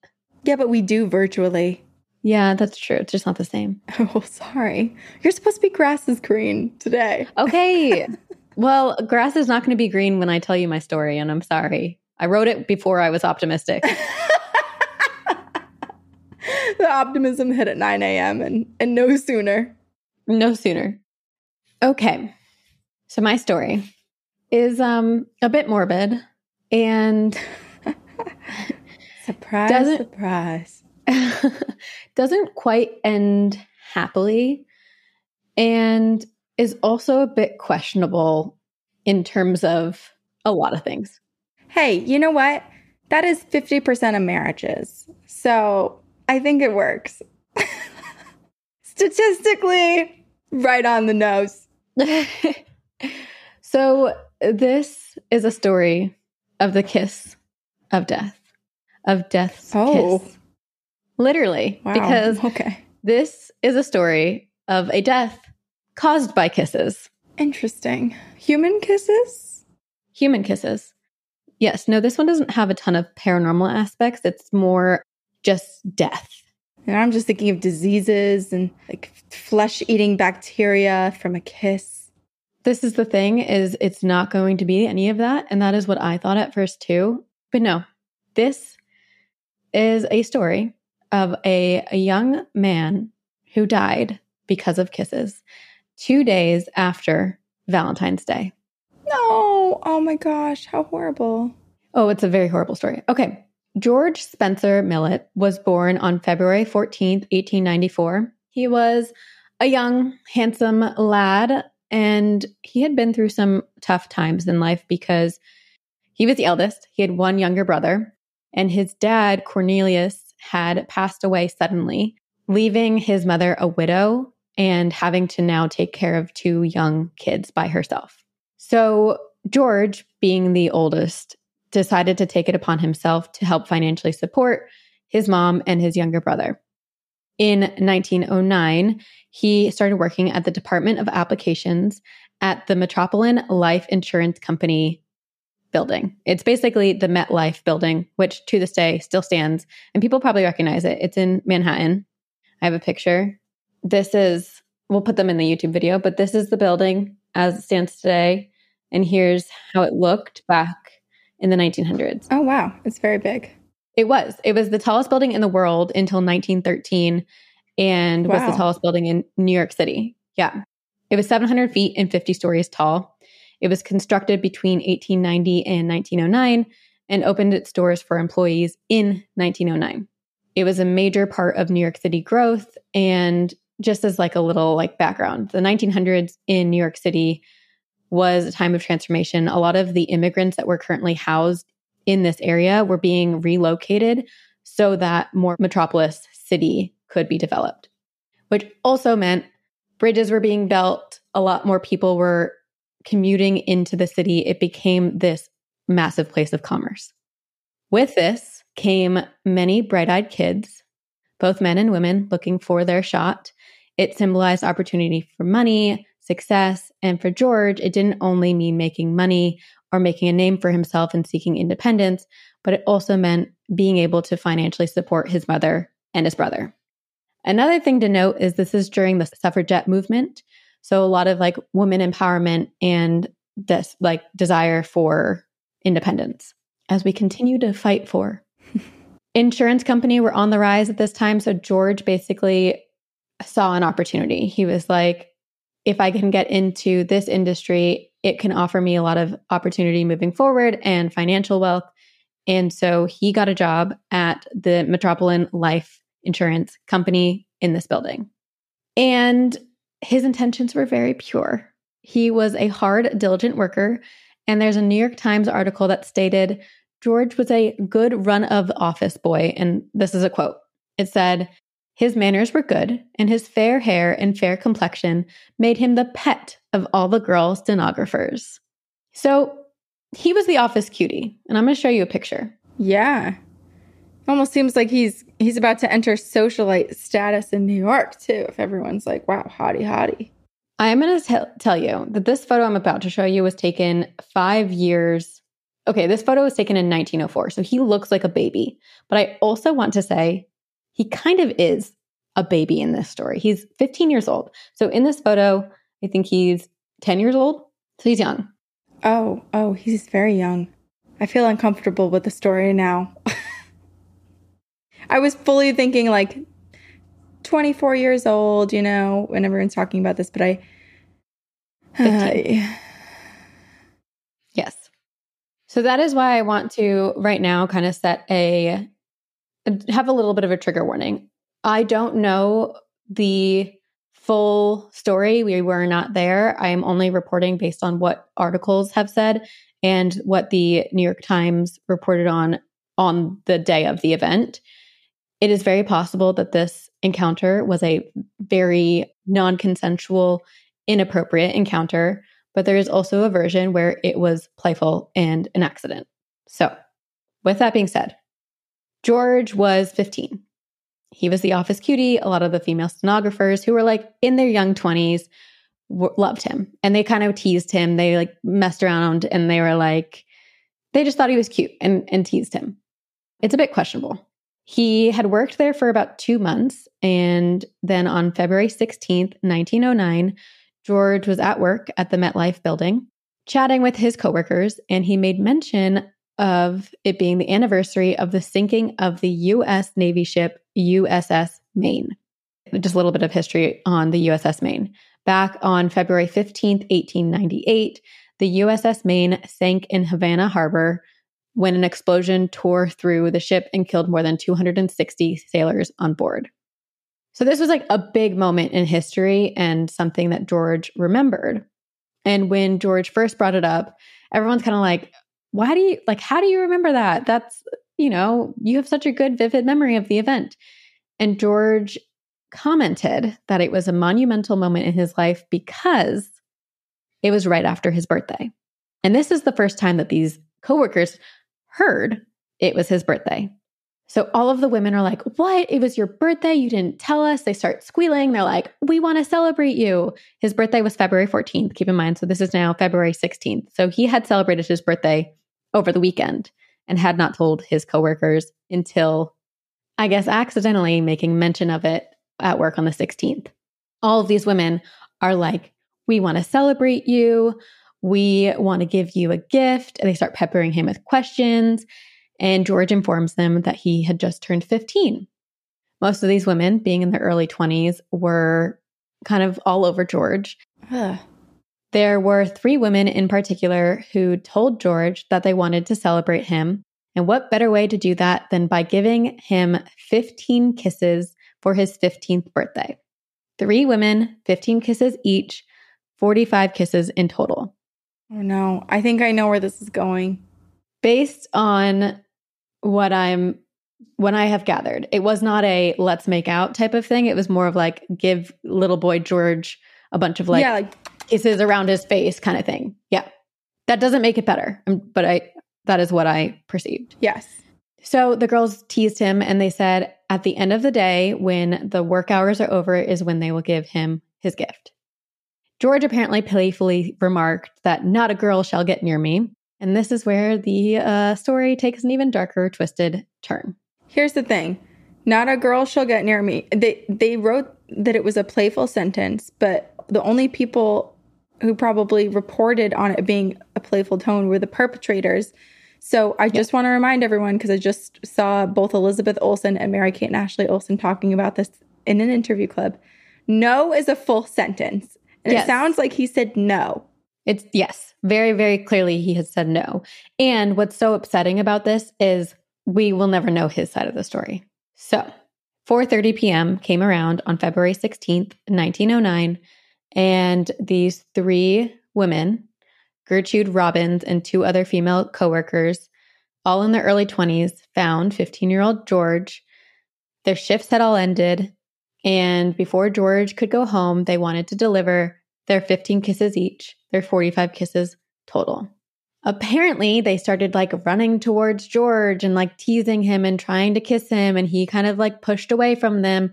Yeah, but we do virtually. Yeah, that's true. It's just not the same. Oh, sorry. You're supposed to be grass is green today. Okay. well, grass is not going to be green when I tell you my story, and I'm sorry. I wrote it before I was optimistic. the optimism hit at 9 a.m. and, and no sooner. No sooner. Okay. So my story is um a bit morbid and Surprise, Doesn't- surprise. doesn't quite end happily and is also a bit questionable in terms of a lot of things. Hey, you know what? That is 50% of marriages. So I think it works. Statistically, right on the nose. so this is a story of the kiss of death. Of death's Oh. kiss. Literally. Wow. Because okay. this is a story of a death caused by kisses. Interesting. Human kisses? Human kisses. Yes, no, this one doesn't have a ton of paranormal aspects. It's more just death. And I'm just thinking of diseases and like flesh eating bacteria from a kiss. This is the thing is it's not going to be any of that and that is what I thought at first too. But no. This is a story of a, a young man who died because of kisses 2 days after Valentine's Day. No. Oh my gosh. How horrible. Oh, it's a very horrible story. Okay. George Spencer Millet was born on February 14, 1894. He was a young, handsome lad, and he had been through some tough times in life because he was the eldest. He had one younger brother, and his dad, Cornelius, had passed away suddenly, leaving his mother a widow and having to now take care of two young kids by herself. So, George, being the oldest, decided to take it upon himself to help financially support his mom and his younger brother. In 1909, he started working at the Department of Applications at the Metropolitan Life Insurance Company building. It's basically the MetLife building, which to this day still stands, and people probably recognize it. It's in Manhattan. I have a picture. This is, we'll put them in the YouTube video, but this is the building as it stands today. And here's how it looked back in the 1900s. Oh wow. It's very big. It was. It was the tallest building in the world until 1913 and was the tallest building in New York City. Yeah. It was 700 feet and 50 stories tall. It was constructed between 1890 and 1909 and opened its doors for employees in 1909. It was a major part of New York City growth and just as like a little like background, the 1900s in New York City was a time of transformation. A lot of the immigrants that were currently housed in this area were being relocated so that more metropolis city could be developed, which also meant bridges were being built. A lot more people were commuting into the city. It became this massive place of commerce. With this came many bright eyed kids, both men and women looking for their shot. It symbolized opportunity for money, success, and for George, it didn't only mean making money or making a name for himself and seeking independence, but it also meant being able to financially support his mother and his brother. Another thing to note is this is during the suffragette movement. So a lot of like women empowerment and this like desire for independence as we continue to fight for. Insurance company were on the rise at this time. So George basically saw an opportunity. He was like, if I can get into this industry, it can offer me a lot of opportunity moving forward and financial wealth. And so he got a job at the Metropolitan Life Insurance Company in this building. And his intentions were very pure. He was a hard, diligent worker. And there's a New York Times article that stated George was a good run of office boy. And this is a quote it said, his manners were good, and his fair hair and fair complexion made him the pet of all the girl stenographers. So he was the office cutie, and I'm going to show you a picture. Yeah. Almost seems like he's he's about to enter socialite status in New York too. If everyone's like, "Wow, hottie, hottie." I am going to tell you that this photo I'm about to show you was taken five years. Okay, this photo was taken in 1904, so he looks like a baby. But I also want to say he kind of is a baby in this story. He's 15 years old. So in this photo, I think he's 10 years old. So he's young. Oh, oh, he's very young. I feel uncomfortable with the story now. I was fully thinking like 24 years old, you know, when everyone's talking about this, but I. Uh, yes. So that is why I want to right now kind of set a have a little bit of a trigger warning. I don't know the full story. We were not there. I am only reporting based on what articles have said and what the New York Times reported on on the day of the event. It is very possible that this encounter was a very non consensual, inappropriate encounter, but there is also a version where it was playful and an accident. So, with that being said, George was 15. He was the office cutie. A lot of the female stenographers who were like in their young 20s w- loved him and they kind of teased him. They like messed around and they were like, they just thought he was cute and, and teased him. It's a bit questionable. He had worked there for about two months. And then on February 16th, 1909, George was at work at the MetLife building, chatting with his coworkers, and he made mention of it being the anniversary of the sinking of the U.S. Navy ship USS Maine. Just a little bit of history on the USS Maine. Back on February 15th, 1898, the USS Maine sank in Havana Harbor when an explosion tore through the ship and killed more than 260 sailors on board. So, this was like a big moment in history and something that George remembered. And when George first brought it up, everyone's kind of like, why do you like how do you remember that? That's you know you have such a good vivid memory of the event. And george commented that it was a monumental moment in his life because it was right after his birthday. And this is the first time that these coworkers heard it was his birthday. So all of the women are like what? It was your birthday? You didn't tell us. They start squealing. They're like we want to celebrate you. His birthday was february 14th keep in mind so this is now february 16th so he had celebrated his birthday over the weekend and had not told his coworkers until, I guess, accidentally making mention of it at work on the 16th. All of these women are like, We want to celebrate you. We want to give you a gift. And they start peppering him with questions. And George informs them that he had just turned 15. Most of these women, being in their early 20s, were kind of all over George. Ugh. There were three women in particular who told George that they wanted to celebrate him. And what better way to do that than by giving him 15 kisses for his 15th birthday? Three women, 15 kisses each, 45 kisses in total. Oh no, I think I know where this is going. Based on what I'm when I have gathered, it was not a let's make out type of thing. It was more of like give little boy George a bunch of like, yeah, like kisses around his face kind of thing. Yeah. That doesn't make it better, um, but I that is what I perceived. Yes. So the girls teased him and they said at the end of the day when the work hours are over is when they will give him his gift. George apparently playfully remarked that not a girl shall get near me. And this is where the uh, story takes an even darker, twisted turn. Here's the thing not a girl shall get near me. They, they wrote that it was a playful sentence, but the only people who probably reported on it being a playful tone were the perpetrators. So I just yep. want to remind everyone because I just saw both Elizabeth Olsen and Mary Kate and Ashley Olsen talking about this in an interview club. No is a full sentence. And yes. it sounds like he said no. It's yes, very, very clearly he has said no. And what's so upsetting about this is we will never know his side of the story. So 4:30 p.m. came around on February 16th, 1909 and these three women, Gertrude Robbins and two other female coworkers, all in their early 20s, found 15 year old George. Their shifts had all ended. And before George could go home, they wanted to deliver their 15 kisses each, their 45 kisses total. apparently they started like running towards George and like teasing him and trying to kiss him. And he kind of like pushed away from them.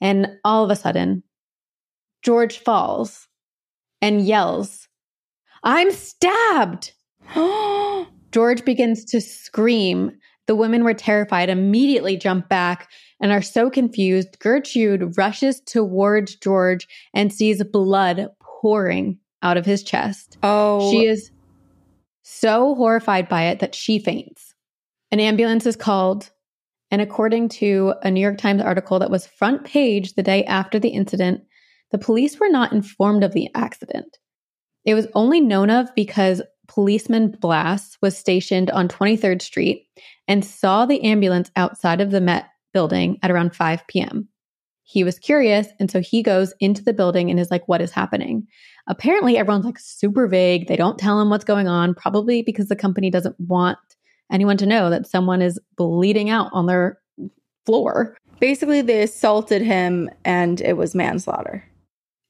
And all of a sudden, George falls and yells, I'm stabbed. George begins to scream. The women were terrified, immediately jump back and are so confused. Gertrude rushes towards George and sees blood pouring out of his chest. Oh, She is so horrified by it that she faints. An ambulance is called, and according to a New York Times article that was front page the day after the incident, the police were not informed of the accident. It was only known of because policeman Blass was stationed on 23rd Street and saw the ambulance outside of the Met building at around 5 p.m. He was curious, and so he goes into the building and is like, What is happening? Apparently, everyone's like super vague. They don't tell him what's going on, probably because the company doesn't want anyone to know that someone is bleeding out on their floor. basically they assaulted him and it was manslaughter.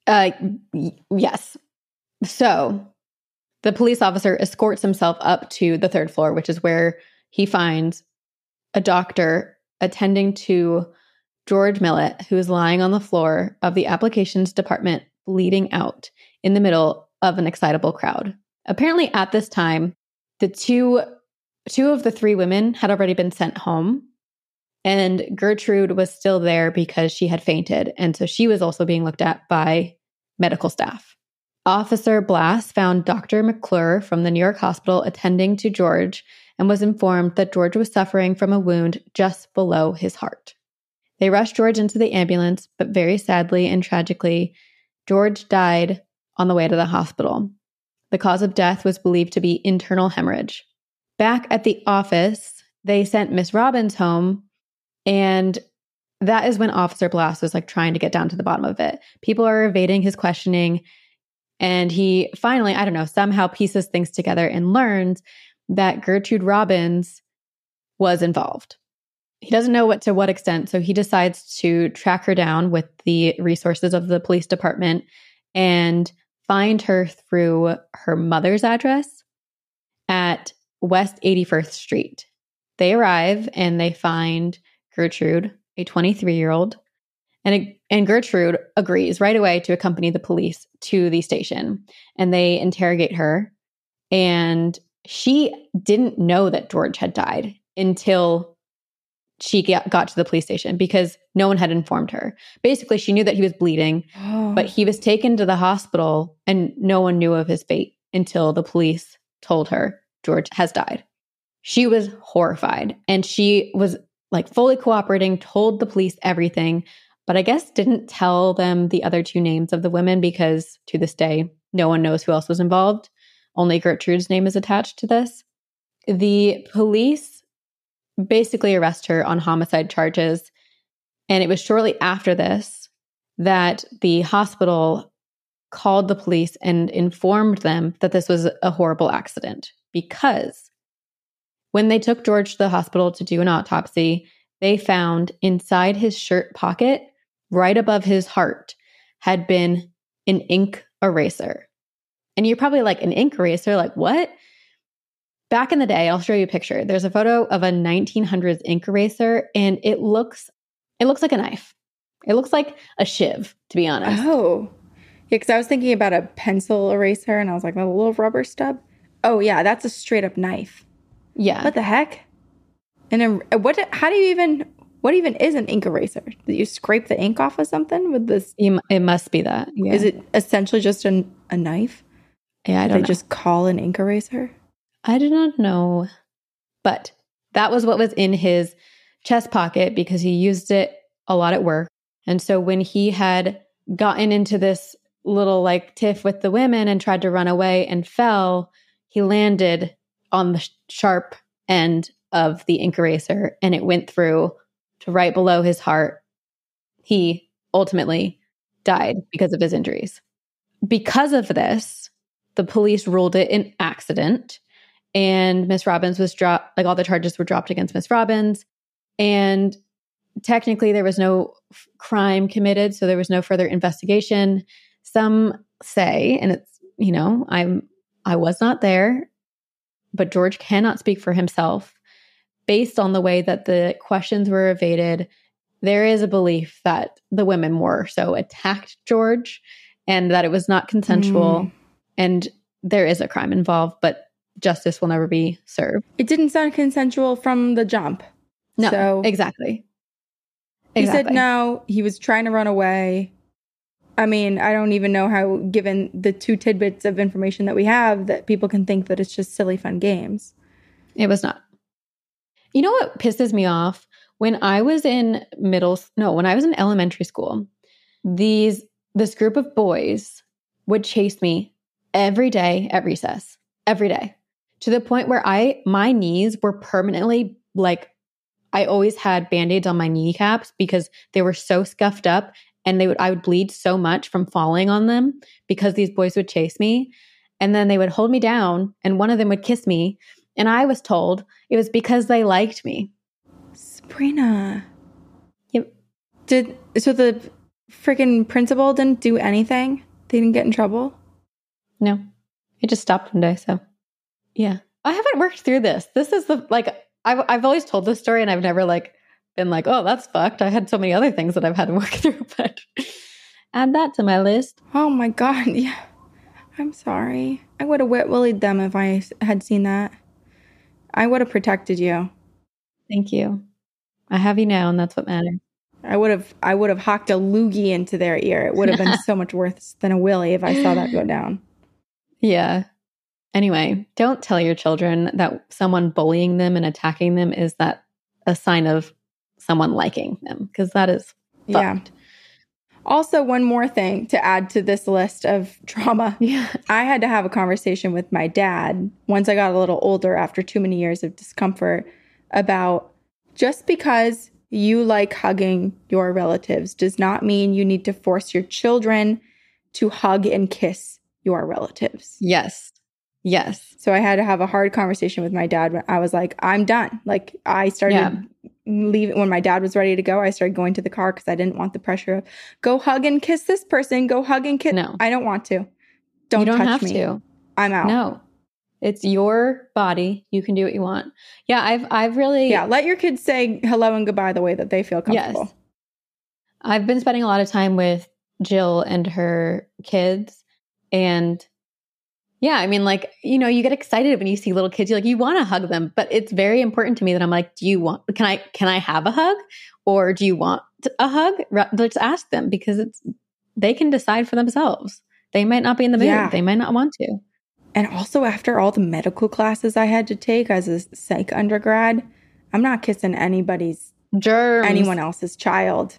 Uh, y- yes. So the police officer escorts himself up to the third floor, which is where he finds a doctor attending to George Millet, who is lying on the floor of the applications department, bleeding out in the middle of an excitable crowd. Apparently, at this time, the two two of the three women had already been sent home and Gertrude was still there because she had fainted. And so she was also being looked at by medical staff. Officer Blass found Dr. McClure from the New York hospital attending to George and was informed that George was suffering from a wound just below his heart. They rushed George into the ambulance, but very sadly and tragically, George died on the way to the hospital. The cause of death was believed to be internal hemorrhage. Back at the office, they sent Miss Robbins home and that is when Officer Blass was like trying to get down to the bottom of it. People are evading his questioning. And he finally, I don't know, somehow pieces things together and learns that Gertrude Robbins was involved. He doesn't know what to what extent, so he decides to track her down with the resources of the police department and find her through her mother's address at West 81st Street. They arrive and they find Gertrude, a 23 year old, and, and Gertrude agrees right away to accompany the police to the station. And they interrogate her. And she didn't know that George had died until she got, got to the police station because no one had informed her. Basically, she knew that he was bleeding, oh. but he was taken to the hospital and no one knew of his fate until the police told her George has died. She was horrified and she was like fully cooperating, told the police everything, but I guess didn't tell them the other two names of the women because to this day, no one knows who else was involved. Only Gertrude's name is attached to this. The police basically arrest her on homicide charges. And it was shortly after this that the hospital called the police and informed them that this was a horrible accident because when they took George to the hospital to do an autopsy, they found inside his shirt pocket, right above his heart, had been an ink eraser. And you're probably like, an ink eraser? Like, what? Back in the day, I'll show you a picture. There's a photo of a 1900s ink eraser, and it looks it looks like a knife. It looks like a shiv, to be honest. Oh, yeah. Because I was thinking about a pencil eraser, and I was like, a little rubber stub. Oh yeah, that's a straight up knife. Yeah. What the heck? And a, what? How do you even? What even is an ink eraser? Did you scrape the ink off of something with this? It must be that. Yeah. Is it essentially just an, a knife? Yeah, I don't know. just call an ink eraser. I do not know. But that was what was in his chest pocket because he used it a lot at work. And so when he had gotten into this little like tiff with the women and tried to run away and fell, he landed on the sharp end of the ink eraser and it went through to right below his heart. He ultimately died because of his injuries. Because of this, the police ruled it an accident and Miss Robbins was dropped, like all the charges were dropped against Miss Robbins. And technically, there was no f- crime committed, so there was no further investigation. Some say, and it's, you know, I'm, I was not there. But George cannot speak for himself. Based on the way that the questions were evaded, there is a belief that the women more so attacked George and that it was not consensual. Mm. And there is a crime involved, but justice will never be served. It didn't sound consensual from the jump. No, So- exactly. He said no, he was trying to run away. I mean, I don't even know how, given the two tidbits of information that we have, that people can think that it's just silly, fun games. It was not. You know what pisses me off? When I was in middle no, when I was in elementary school, these this group of boys would chase me every day at recess. Every day. To the point where I my knees were permanently like I always had band-aids on my kneecaps because they were so scuffed up and they would I would bleed so much from falling on them because these boys would chase me and then they would hold me down and one of them would kiss me and I was told it was because they liked me. Sabrina. Yep. Did so the freaking principal didn't do anything? They didn't get in trouble? No, it just stopped one day. So, yeah, I haven't worked through this. This is the like I've I've always told this story, and I've never like been like, oh, that's fucked. I had so many other things that I've had to work through, but add that to my list. Oh my god, yeah. I'm sorry. I would have wet willied them if I had seen that. I would have protected you. Thank you. I have you now, and that's what matters. I would have I would have hocked a loogie into their ear. It would have been so much worse than a willy if I saw that go down. Yeah. Anyway, don't tell your children that someone bullying them and attacking them is that a sign of someone liking them because that is Yeah. fucked. Also, one more thing to add to this list of trauma. Yeah. I had to have a conversation with my dad once I got a little older after too many years of discomfort about just because you like hugging your relatives does not mean you need to force your children to hug and kiss your relatives. Yes. Yes. So I had to have a hard conversation with my dad when I was like, I'm done. Like I started Yeah. Leaving when my dad was ready to go. I started going to the car because I didn't want the pressure of go hug and kiss this person. Go hug and kiss. No. I don't want to. Don't, you don't touch have me. to. I'm out. No. It's your body. You can do what you want. Yeah, I've I've really Yeah, let your kids say hello and goodbye the way that they feel comfortable. Yes. I've been spending a lot of time with Jill and her kids and yeah, I mean like, you know, you get excited when you see little kids, you like you want to hug them, but it's very important to me that I'm like, do you want can I can I have a hug or do you want a hug? Let's ask them because it's they can decide for themselves. They might not be in the mood. Yeah. They might not want to. And also after all the medical classes I had to take as a psych undergrad, I'm not kissing anybody's Germs. anyone else's child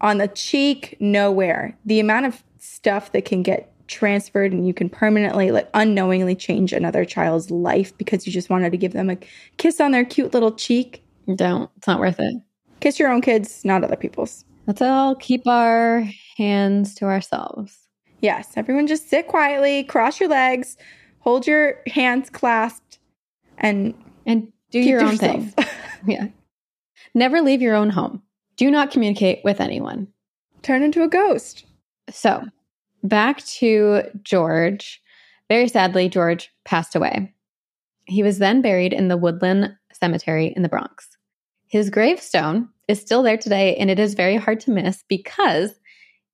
on the cheek nowhere the amount of stuff that can get transferred and you can permanently like unknowingly change another child's life because you just wanted to give them a kiss on their cute little cheek Don't. It's not worth it. kiss your own kids not other people's Let's all keep our hands to ourselves. yes everyone just sit quietly cross your legs hold your hands clasped and And do your own yourself. thing. Yeah. Never leave your own home. Do not communicate with anyone. turn into a ghost So, back to George. Very sadly, George passed away. He was then buried in the Woodland Cemetery in the Bronx. His gravestone is still there today, and it is very hard to miss because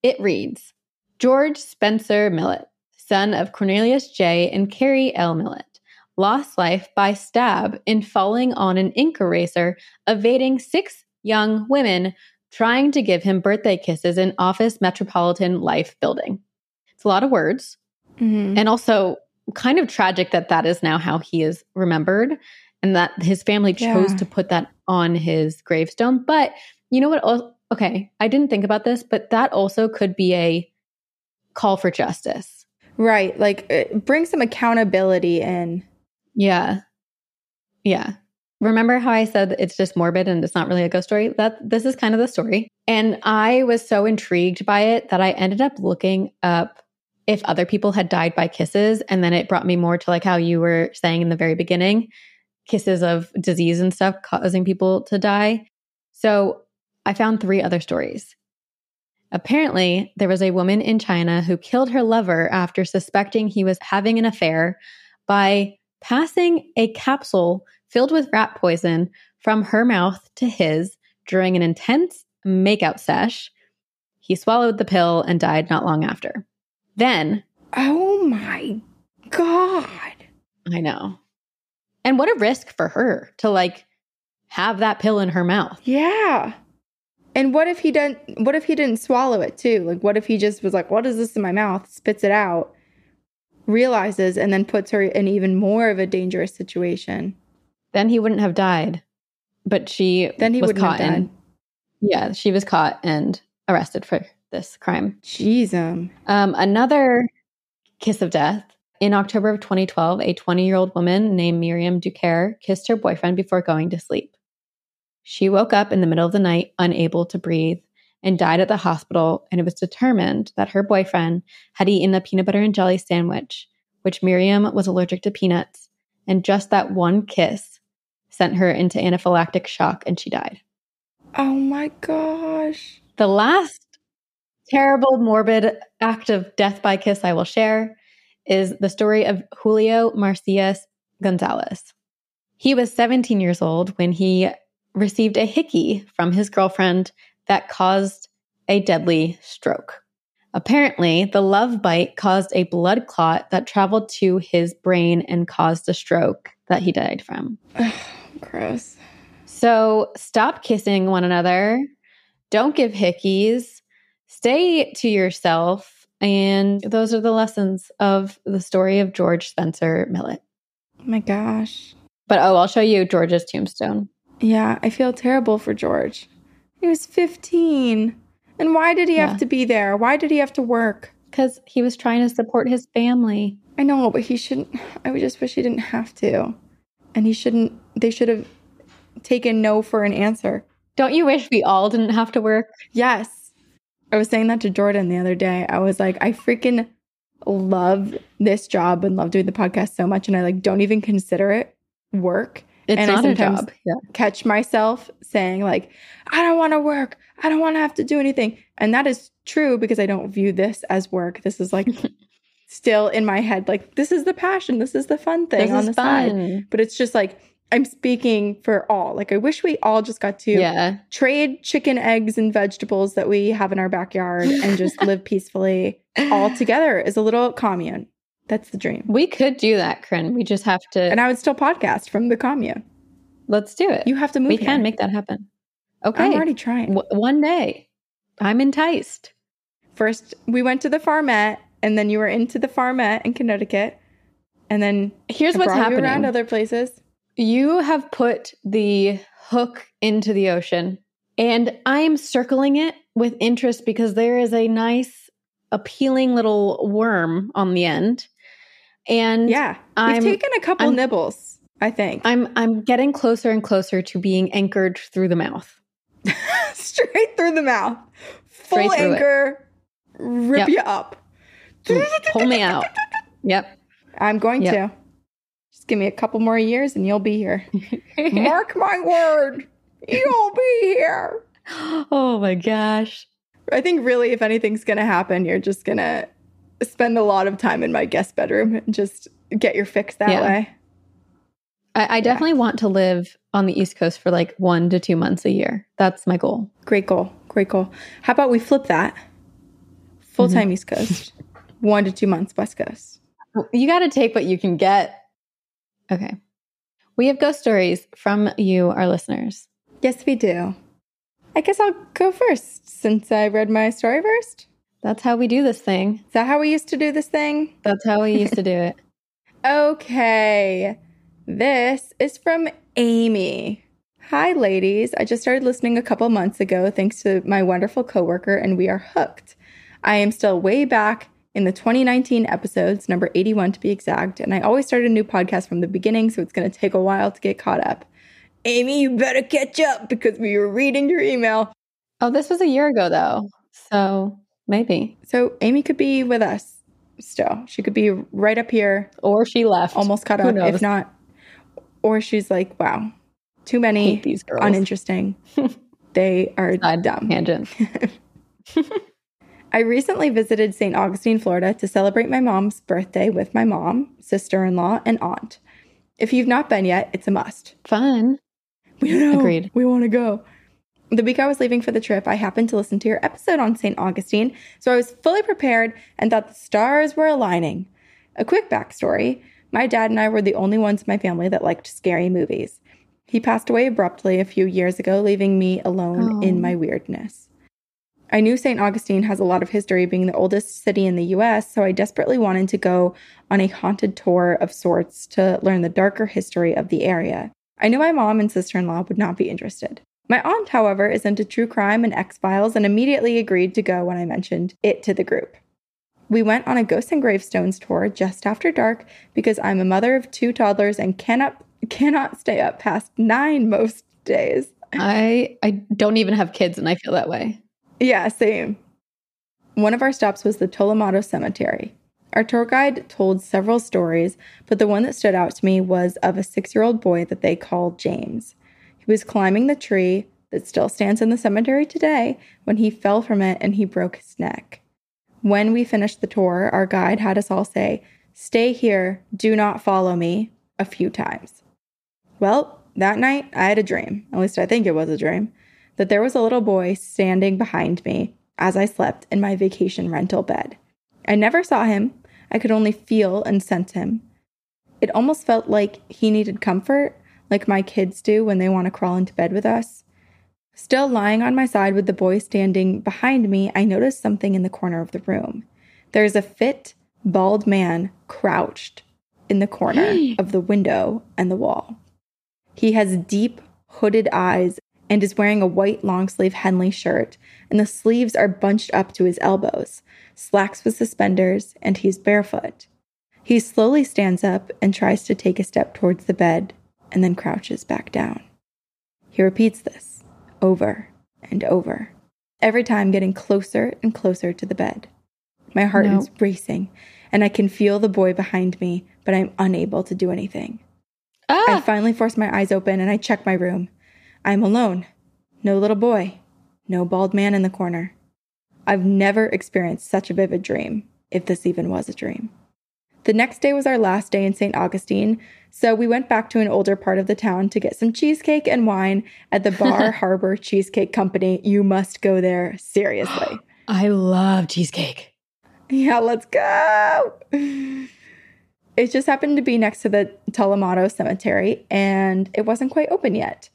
it reads George Spencer Millet, son of Cornelius J. and Carrie L. Millet, lost life by stab in falling on an ink eraser, evading six young women trying to give him birthday kisses in Office Metropolitan Life Building. It's a lot of words, Mhm. and also kind of tragic that that is now how he is remembered and that his family chose Yeah. to put that on his gravestone. But you know what? Okay, I didn't think about this, but that also could be a call for justice. right like uh, bring some accountability in Yeah. Yeah. Remember how I said it's just morbid and it's not really a ghost story? That this is kind of the story. And I was so intrigued by it that I ended up looking up if other people had died by kisses and then it brought me more to like how you were saying in the very beginning, kisses of disease and stuff causing people to die. So, I found three other stories. Apparently, there was a woman in China who killed her lover after suspecting he was having an affair by passing a capsule filled with rat poison from her mouth to his during an intense makeout sesh. He swallowed the pill and died not long after. Then, Oh my God. I know. And what a risk for her to like have that pill in her mouth. Yeah. And what if he didn't what if he didn't swallow it too? Like what if he just was like, what is this in my mouth? Spits it out, realizes, and then puts her in even more of a dangerous situation. Then he wouldn't have died. But she Then he was caught and yeah, she was caught and arrested for this crime. Jeez, um. Um, another kiss of death. In October of 2012, a 20 year old woman named Miriam Ducaire kissed her boyfriend before going to sleep. She woke up in the middle of the night, unable to breathe, and died at the hospital. And it was determined that her boyfriend had eaten a peanut butter and jelly sandwich, which Miriam was allergic to peanuts. And just that one kiss sent her into anaphylactic shock and she died. Oh my gosh. The last terrible, morbid act of death by kiss I will share is the story of Julio Marcias Gonzalez. He was 17 years old when he received a hickey from his girlfriend that caused a deadly stroke. Apparently, the love bite caused a blood clot that traveled to his brain and caused a stroke that he died from. Gross. So stop kissing one another. Don't give hickeys. Stay to yourself. And those are the lessons of the story of George Spencer Millet. Oh my gosh. But oh, I'll show you George's tombstone. Yeah, I feel terrible for George. He was 15. And why did he Yeah. have to be there? Why did he have to work? Because he was trying to support his family. I know, but he shouldn't. I just wish he didn't have to. And he shouldn't, they should have taken no for an answer. Don't you wish we all didn't have to work? Yes. I was saying that to Jordan the other day. I was like, I freaking love this job and love doing the podcast so much. And I like don't even consider it work. It's And I not a job. Yeah. Catch myself saying, like, I don't want to work. I don't want to have to do anything. And that is true because I don't view this as work. This is like still in my head, like, this is the passion. This is the fun thing This on the side. But it's just like, I'm speaking for all. Like, I wish we all just got to Yeah. trade chicken, eggs, and vegetables that we have in our backyard and just live peacefully all together as a little commune. That's the dream. We could do that, Corinne. We just have to. And I would still podcast from the commune. let's do it. You have to move. we can make that happen. Okay. I'm already trying. W- one day. I'm enticed. First, we went to the farmette, and then you were into the farmette in Connecticut, and then Here's I what's happening. around other places. You have put the hook into the ocean, and I am circling it with interest because there is a nice, appealing little worm on the end. And Yeah, I'm we've taken a couple I'm- nibbles. I think I'm I'm getting closer and closer to being anchored through the mouth. straight through the mouth, full it. anchor, rip Yep. you up. Pull me out. Yep. I'm going Yep. to. Give me a couple more years, and you'll be here. Mark my word, you'll be here. oh my gosh. I think really, if anything's gonna happen, you're just gonna spend a lot of time in my guest bedroom and just get your fix that Yeah. way. I, I definitely want to live on the East Coast for like one to two months a year. That's my goal. Great goal. Great goal. How about we flip that? Full time mm-hmm. East Coast, one to two months West Coast. You got to take what you can get. Okay. We have ghost stories from you, our listeners. Yes, we do. I guess I'll go first since I read my story first. That's how we do this thing. Is that how we used to do this thing? That's how we used to do it. Okay. This is from Amy. Hi, ladies. I just started listening a couple months ago thanks to my wonderful coworker, and we are hooked. I am still way back in the 2019 episodes, number 81 to be exact, and I always start a new podcast from the beginning, so it's going to take a while to get caught up. Amy, you better catch up because we were reading your email. Oh, this was a year ago, though. So maybe. So, Amy could be with us still. She could be right up here, Or she left. almost caught up, if not. Or she's like, wow, too many these girls. uninteresting. they are Side dumb. Tangent. I recently visited St. Augustine, Florida to celebrate my mom's birthday with my mom, sister in law, and aunt. If you've not been yet, it's a must. Fun. We know. Agreed. We want to go. The week I was leaving for the trip, I happened to listen to your episode on St. Augustine, so I was fully prepared and thought the stars were aligning. A quick backstory my dad and I were the only ones in my family that liked scary movies. He passed away abruptly a few years ago, leaving me alone Oh. in my weirdness. I knew St. Augustine has a lot of history, being the oldest city in the US, so I desperately wanted to go on a haunted tour of sorts to learn the darker history of the area. I knew my mom and sister in law would not be interested. My aunt, however, is into true crime and X Files and immediately agreed to go when I mentioned it to the group. We went on a Ghosts and Gravestones tour just after dark because I'm a mother of two toddlers and cannot cannot stay up past nine most days. I I don't even have kids and I feel that way. Yeah, same. One of our stops was the Tolomato Cemetery. Our tour guide told several stories, but the one that stood out to me was of a six year old boy that they called James. He was climbing the tree that still stands in the cemetery today when he fell from it and he broke his neck. When we finished the tour, our guide had us all say, Stay here, do not follow me, a few times. Well, that night I had a dream, at least I think it was a dream, that there was a little boy standing behind me as I slept in my vacation rental bed. I never saw him, I could only feel and sense him. It almost felt like he needed comfort, like my kids do when they want to crawl into bed with us. Still lying on my side with the boy standing behind me, I noticed something in the corner of the room. There's a fit, bald man crouched in the corner of the window and the wall. He has deep, hooded eyes and is wearing a white long sleeve Henley shirt, and the sleeves are bunched up to his elbows, slacks with suspenders, and he's barefoot. He slowly stands up and tries to take a step towards the bed and then crouches back down. He repeats this over and over, every time getting closer and closer to the bed. My heart No. is racing, and I can feel the boy behind me, but I'm unable to do anything. I Ah, finally force my eyes open and I check my room. I'm alone. No little boy. No bald man in the corner. I've never experienced such a vivid dream, if this even was a dream. The next day was our last day in St. Augustine, so we went back to an older part of the town to get some cheesecake and wine at the Bar Harbor Cheesecake Company. You must go there, seriously. I love cheesecake. Yeah, let's go. It just happened to be next to the Tolomato Cemetery, and it wasn't quite open yet.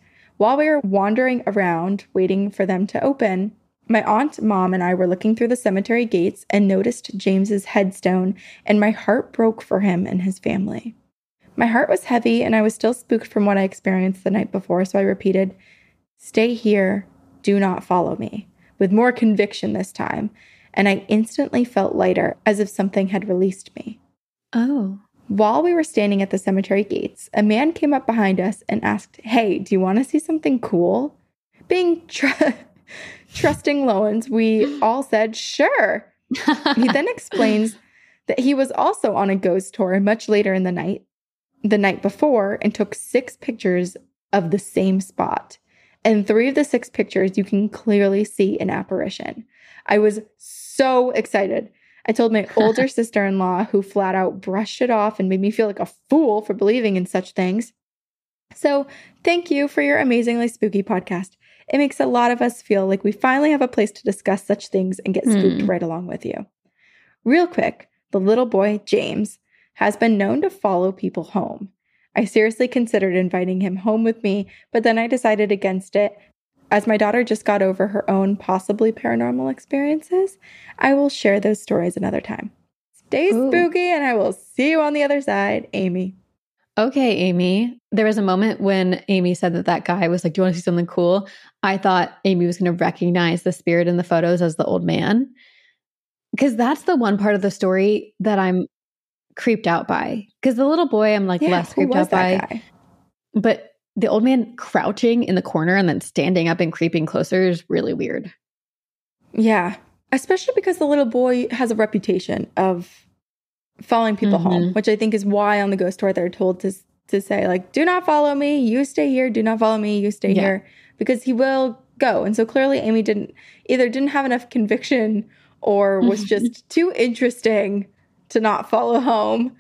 While we were wandering around waiting for them to open, my aunt, mom, and I were looking through the cemetery gates and noticed James's headstone, and my heart broke for him and his family. My heart was heavy, and I was still spooked from what I experienced the night before, so I repeated, Stay here, do not follow me, with more conviction this time, and I instantly felt lighter, as if something had released me. Oh. While we were standing at the cemetery gates, a man came up behind us and asked, Hey, do you want to see something cool? Being tr- trusting Loans, we all said, Sure. He then explains that he was also on a ghost tour much later in the night, the night before, and took six pictures of the same spot. In three of the six pictures, you can clearly see an apparition. I was so excited. I told my older sister in law, who flat out brushed it off and made me feel like a fool for believing in such things. So, thank you for your amazingly spooky podcast. It makes a lot of us feel like we finally have a place to discuss such things and get spooked Hmm. right along with you. Real quick, the little boy, James, has been known to follow people home. I seriously considered inviting him home with me, but then I decided against it. As my daughter just got over her own possibly paranormal experiences, I will share those stories another time. Stay Ooh. spooky, and I will see you on the other side, Amy. Okay, Amy. There was a moment when Amy said that that guy was like, Do you want to see something cool? I thought Amy was going to recognize the spirit in the photos as the old man. Because that's the one part of the story that I'm creeped out by. Because the little boy, I'm like Yeah, less creeped out by. guy? But the old man crouching in the corner and then standing up and creeping closer is really weird. Yeah, especially because the little boy has a reputation of following people home, Mhm. which I think is why on the ghost tour they're told to to say like, "Do not follow me. You stay here. Do not follow me. You stay Yeah. here," because he will go. And so clearly, Amy didn't either didn't have enough conviction or was just too interesting to not follow home.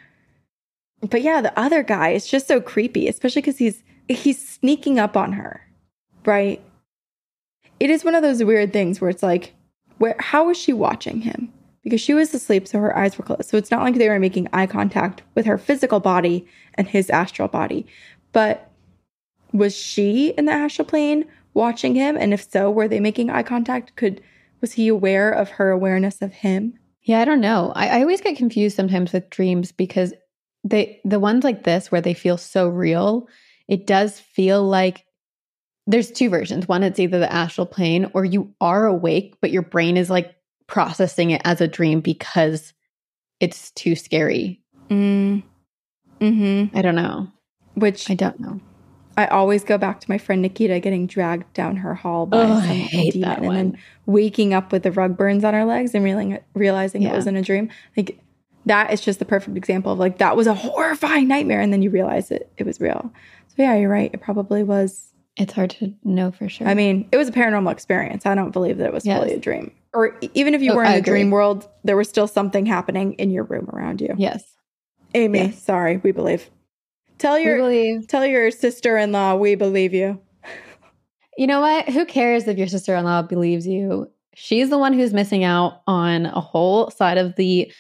but yeah, the other guy is just so creepy, especially because he's he's sneaking up on her, right? It is one of those weird things where it's like, where how was she watching him? Because she was asleep, so her eyes were closed. So it's not like they were making eye contact with her physical body and his astral body. But was she in the astral plane watching him? And if so, were they making eye contact? Could was he aware of her awareness of him? Yeah, I don't know. I, I always get confused sometimes with dreams because they the ones like this where they feel so real, it does feel like there's two versions. One, it's either the astral plane or you are awake, but your brain is like processing it as a dream because it's too scary. Mm. Mm-hmm. I don't know. Which I don't know. I always go back to my friend Nikita getting dragged down her hall by Oh, some I hate demon that and one. then waking up with the rug burns on her legs and realizing, realizing it wasn't a dream. Like that is just the perfect example of like that was a horrifying nightmare and then you realize it it was real. So yeah, you're right. It probably was. It's hard to know for sure. I mean, it was a paranormal experience. I don't believe that it was Yes. fully a dream. Or even if you Oh, were in I the agree. dream world, there was still something happening in your room around you. yes. Amy, Yes. sorry, we believe. Tell your believe. tell your sister-in-law we believe you. You know what? Who cares if your sister in law believes you? She's the one who's missing out on a whole side of the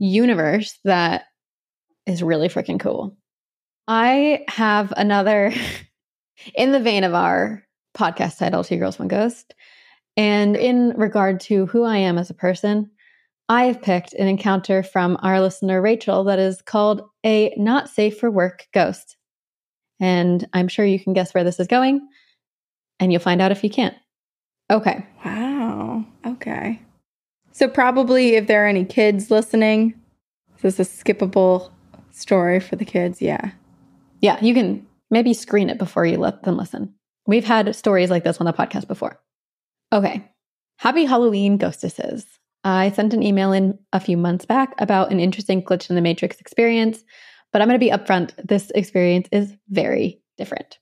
universe that is really freaking cool. I have another in the vein of our podcast title, Two Girls, One Ghost. And in regard to who I am as a person, I have picked an encounter from our listener, Rachel, that is called a not safe for work ghost. And I'm sure you can guess where this is going and you'll find out if you can't. Okay. Wow. Okay. So probably if there are any kids listening, this is a skippable story for the kids. Yeah. Yeah, you can maybe screen it before you let them listen. We've had stories like this on the podcast before. Okay. Happy Halloween, ghostesses. I sent an email in a few months back about an interesting glitch in the Matrix experience, but I'm going to be upfront. This experience is very different.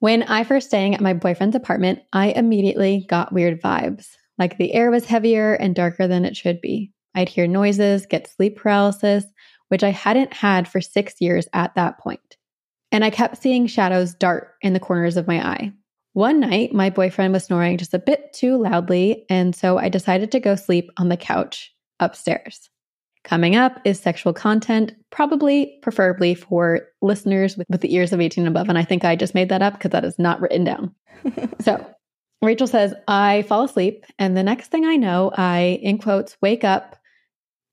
When I first staying at my boyfriend's apartment, I immediately got weird vibes. Like the air was heavier and darker than it should be. I'd hear noises, get sleep paralysis, which I hadn't had for six years at that point. And I kept seeing shadows dart in the corners of my eye. One night, my boyfriend was snoring just a bit too loudly, and so I decided to go sleep on the couch upstairs. Coming up is sexual content, probably preferably for listeners with, with the ears of 18 and above. And I think I just made that up because that is not written down. so Rachel says, I fall asleep, and the next thing I know, I, in quotes, wake up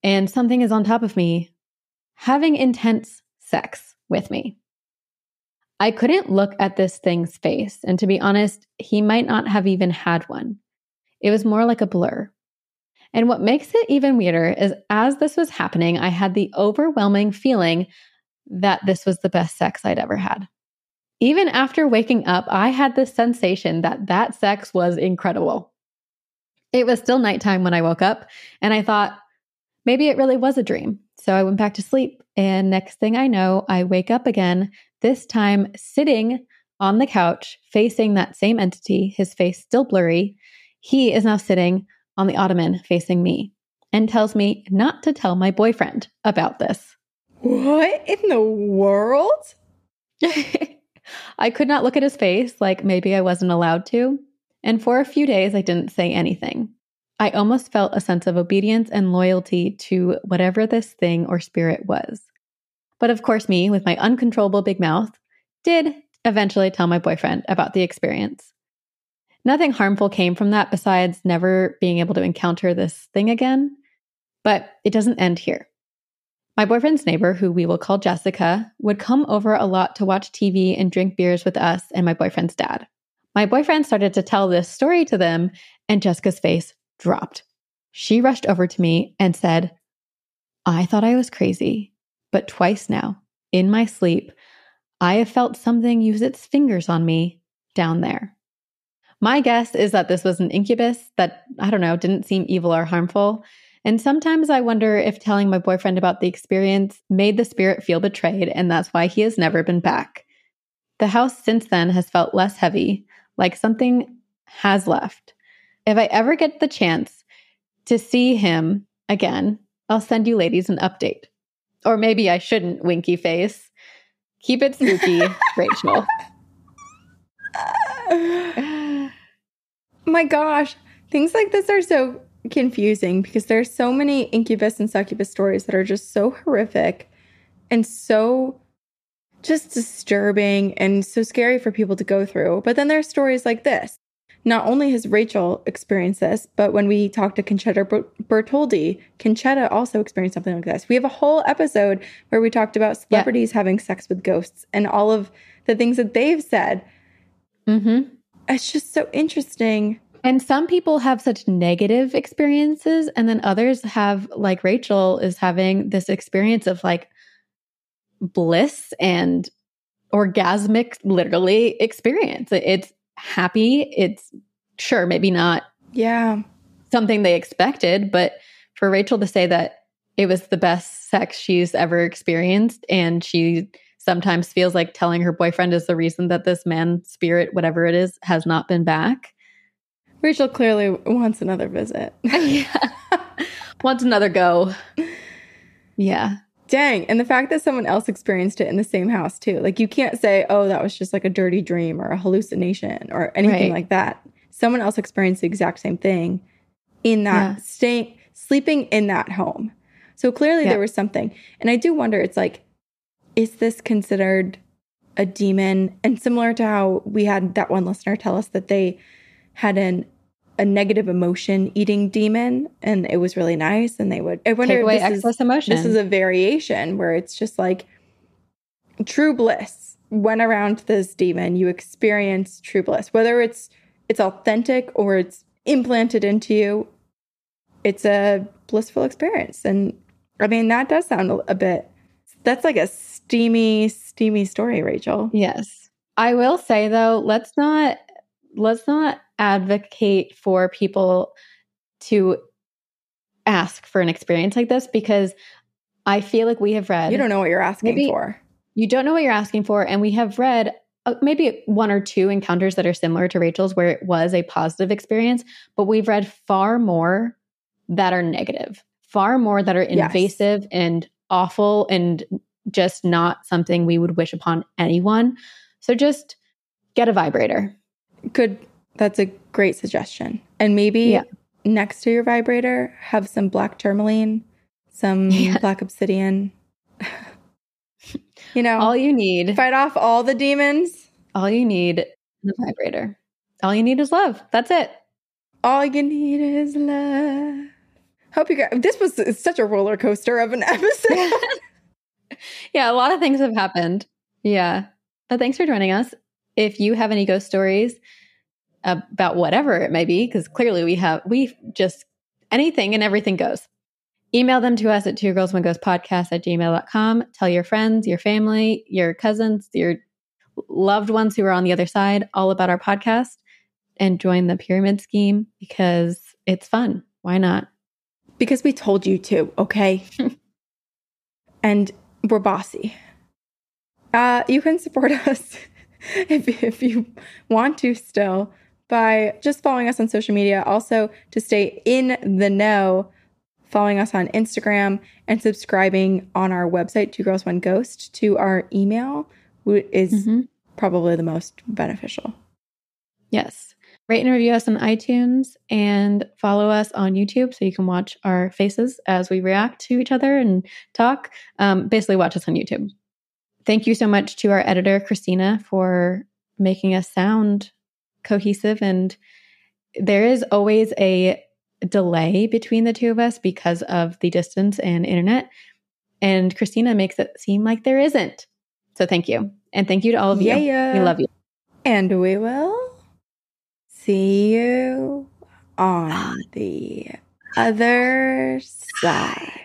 and something is on top of me having intense sex with me. I couldn't look at this thing's face, and to be honest, he might not have even had one. It was more like a blur. And what makes it even weirder is as this was happening, I had the overwhelming feeling that this was the best sex I'd ever had. Even after waking up, I had this sensation that that sex was incredible. It was still nighttime when I woke up, and I thought, maybe it really was a dream. So I went back to sleep, and next thing I know, I wake up again, this time sitting on the couch facing that same entity, his face still blurry. He is now sitting on the ottoman facing me and tells me not to tell my boyfriend about this. What in the world? I could not look at his face like maybe I wasn't allowed to. And for a few days, I didn't say anything. I almost felt a sense of obedience and loyalty to whatever this thing or spirit was. But of course, me, with my uncontrollable big mouth, did eventually tell my boyfriend about the experience. Nothing harmful came from that besides never being able to encounter this thing again. But it doesn't end here. My boyfriend's neighbor, who we will call Jessica, would come over a lot to watch TV and drink beers with us and my boyfriend's dad. My boyfriend started to tell this story to them, and Jessica's face dropped. She rushed over to me and said, I thought I was crazy, but twice now, in my sleep, I have felt something use its fingers on me down there. My guess is that this was an incubus that, I don't know, didn't seem evil or harmful. And sometimes I wonder if telling my boyfriend about the experience made the spirit feel betrayed, and that's why he has never been back. The house since then has felt less heavy, like something has left. If I ever get the chance to see him again, I'll send you ladies an update. Or maybe I shouldn't winky face. Keep it spooky, Rachel. My gosh, things like this are so confusing because there's so many incubus and succubus stories that are just so horrific and so just disturbing and so scary for people to go through. But then there's stories like this. Not only has Rachel experienced this, but when we talked to Concetta Bertoldi, Concetta also experienced something like this. We have a whole episode where we talked about celebrities yeah. having sex with ghosts and all of the things that they've said. Mm-hmm. It's just so interesting. And some people have such negative experiences, and then others have, like Rachel, is having this experience of like bliss and orgasmic, literally experience. It's happy. It's sure, maybe not. Yeah. Something they expected, but for Rachel to say that it was the best sex she's ever experienced and she sometimes feels like telling her boyfriend is the reason that this man spirit whatever it is has not been back rachel clearly wants another visit yeah wants another go yeah Dang. And the fact that someone else experienced it in the same house too. Like you can't say, oh, that was just like a dirty dream or a hallucination or anything right. like that. Someone else experienced the exact same thing in that yeah. staying sleeping in that home. So clearly yeah. there was something. And I do wonder, it's like, is this considered a demon? And similar to how we had that one listener tell us that they had an a negative emotion eating demon and it was really nice and they would I wonder Take away excess is, emotion. This is a variation where it's just like true bliss. When around this demon, you experience true bliss. Whether it's it's authentic or it's implanted into you, it's a blissful experience. And I mean that does sound a, a bit that's like a steamy, steamy story, Rachel. Yes. I will say though, let's not let's not advocate for people to ask for an experience like this because I feel like we have read. You don't know what you're asking for. You don't know what you're asking for. And we have read uh, maybe one or two encounters that are similar to Rachel's where it was a positive experience, but we've read far more that are negative, far more that are invasive yes. and awful and just not something we would wish upon anyone. So just get a vibrator. Good that's a great suggestion. And maybe yeah. next to your vibrator, have some black tourmaline, some yeah. black obsidian. you know, all you need. Fight off all the demons. All you need the vibrator. All you need is love. That's it. All you need is love. Hope you guys. This was such a roller coaster of an episode. yeah, a lot of things have happened. Yeah. But thanks for joining us. If you have any ghost stories, about whatever it may be, because clearly we have, we just, anything and everything goes. Email them to us at two girls one ghost podcast at gmail.com. Tell your friends, your family, your cousins, your loved ones who are on the other side all about our podcast and join the pyramid scheme because it's fun. Why not? Because we told you to, okay? and we're bossy. Uh, you can support us if, if you want to still by just following us on social media. Also, to stay in the know, following us on Instagram and subscribing on our website, Two Girls One Ghost, to our email is mm-hmm. probably the most beneficial. Yes. Rate and review us on iTunes and follow us on YouTube so you can watch our faces as we react to each other and talk. Um, basically, watch us on YouTube. Thank you so much to our editor, Cristina, for making us sound cohesive and there is always a delay between the two of us because of the distance and internet. And Cristina makes it seem like there isn't. So thank you. And thank you to all of yeah, you. Yeah. We love you. And we will see you on ah. the other side.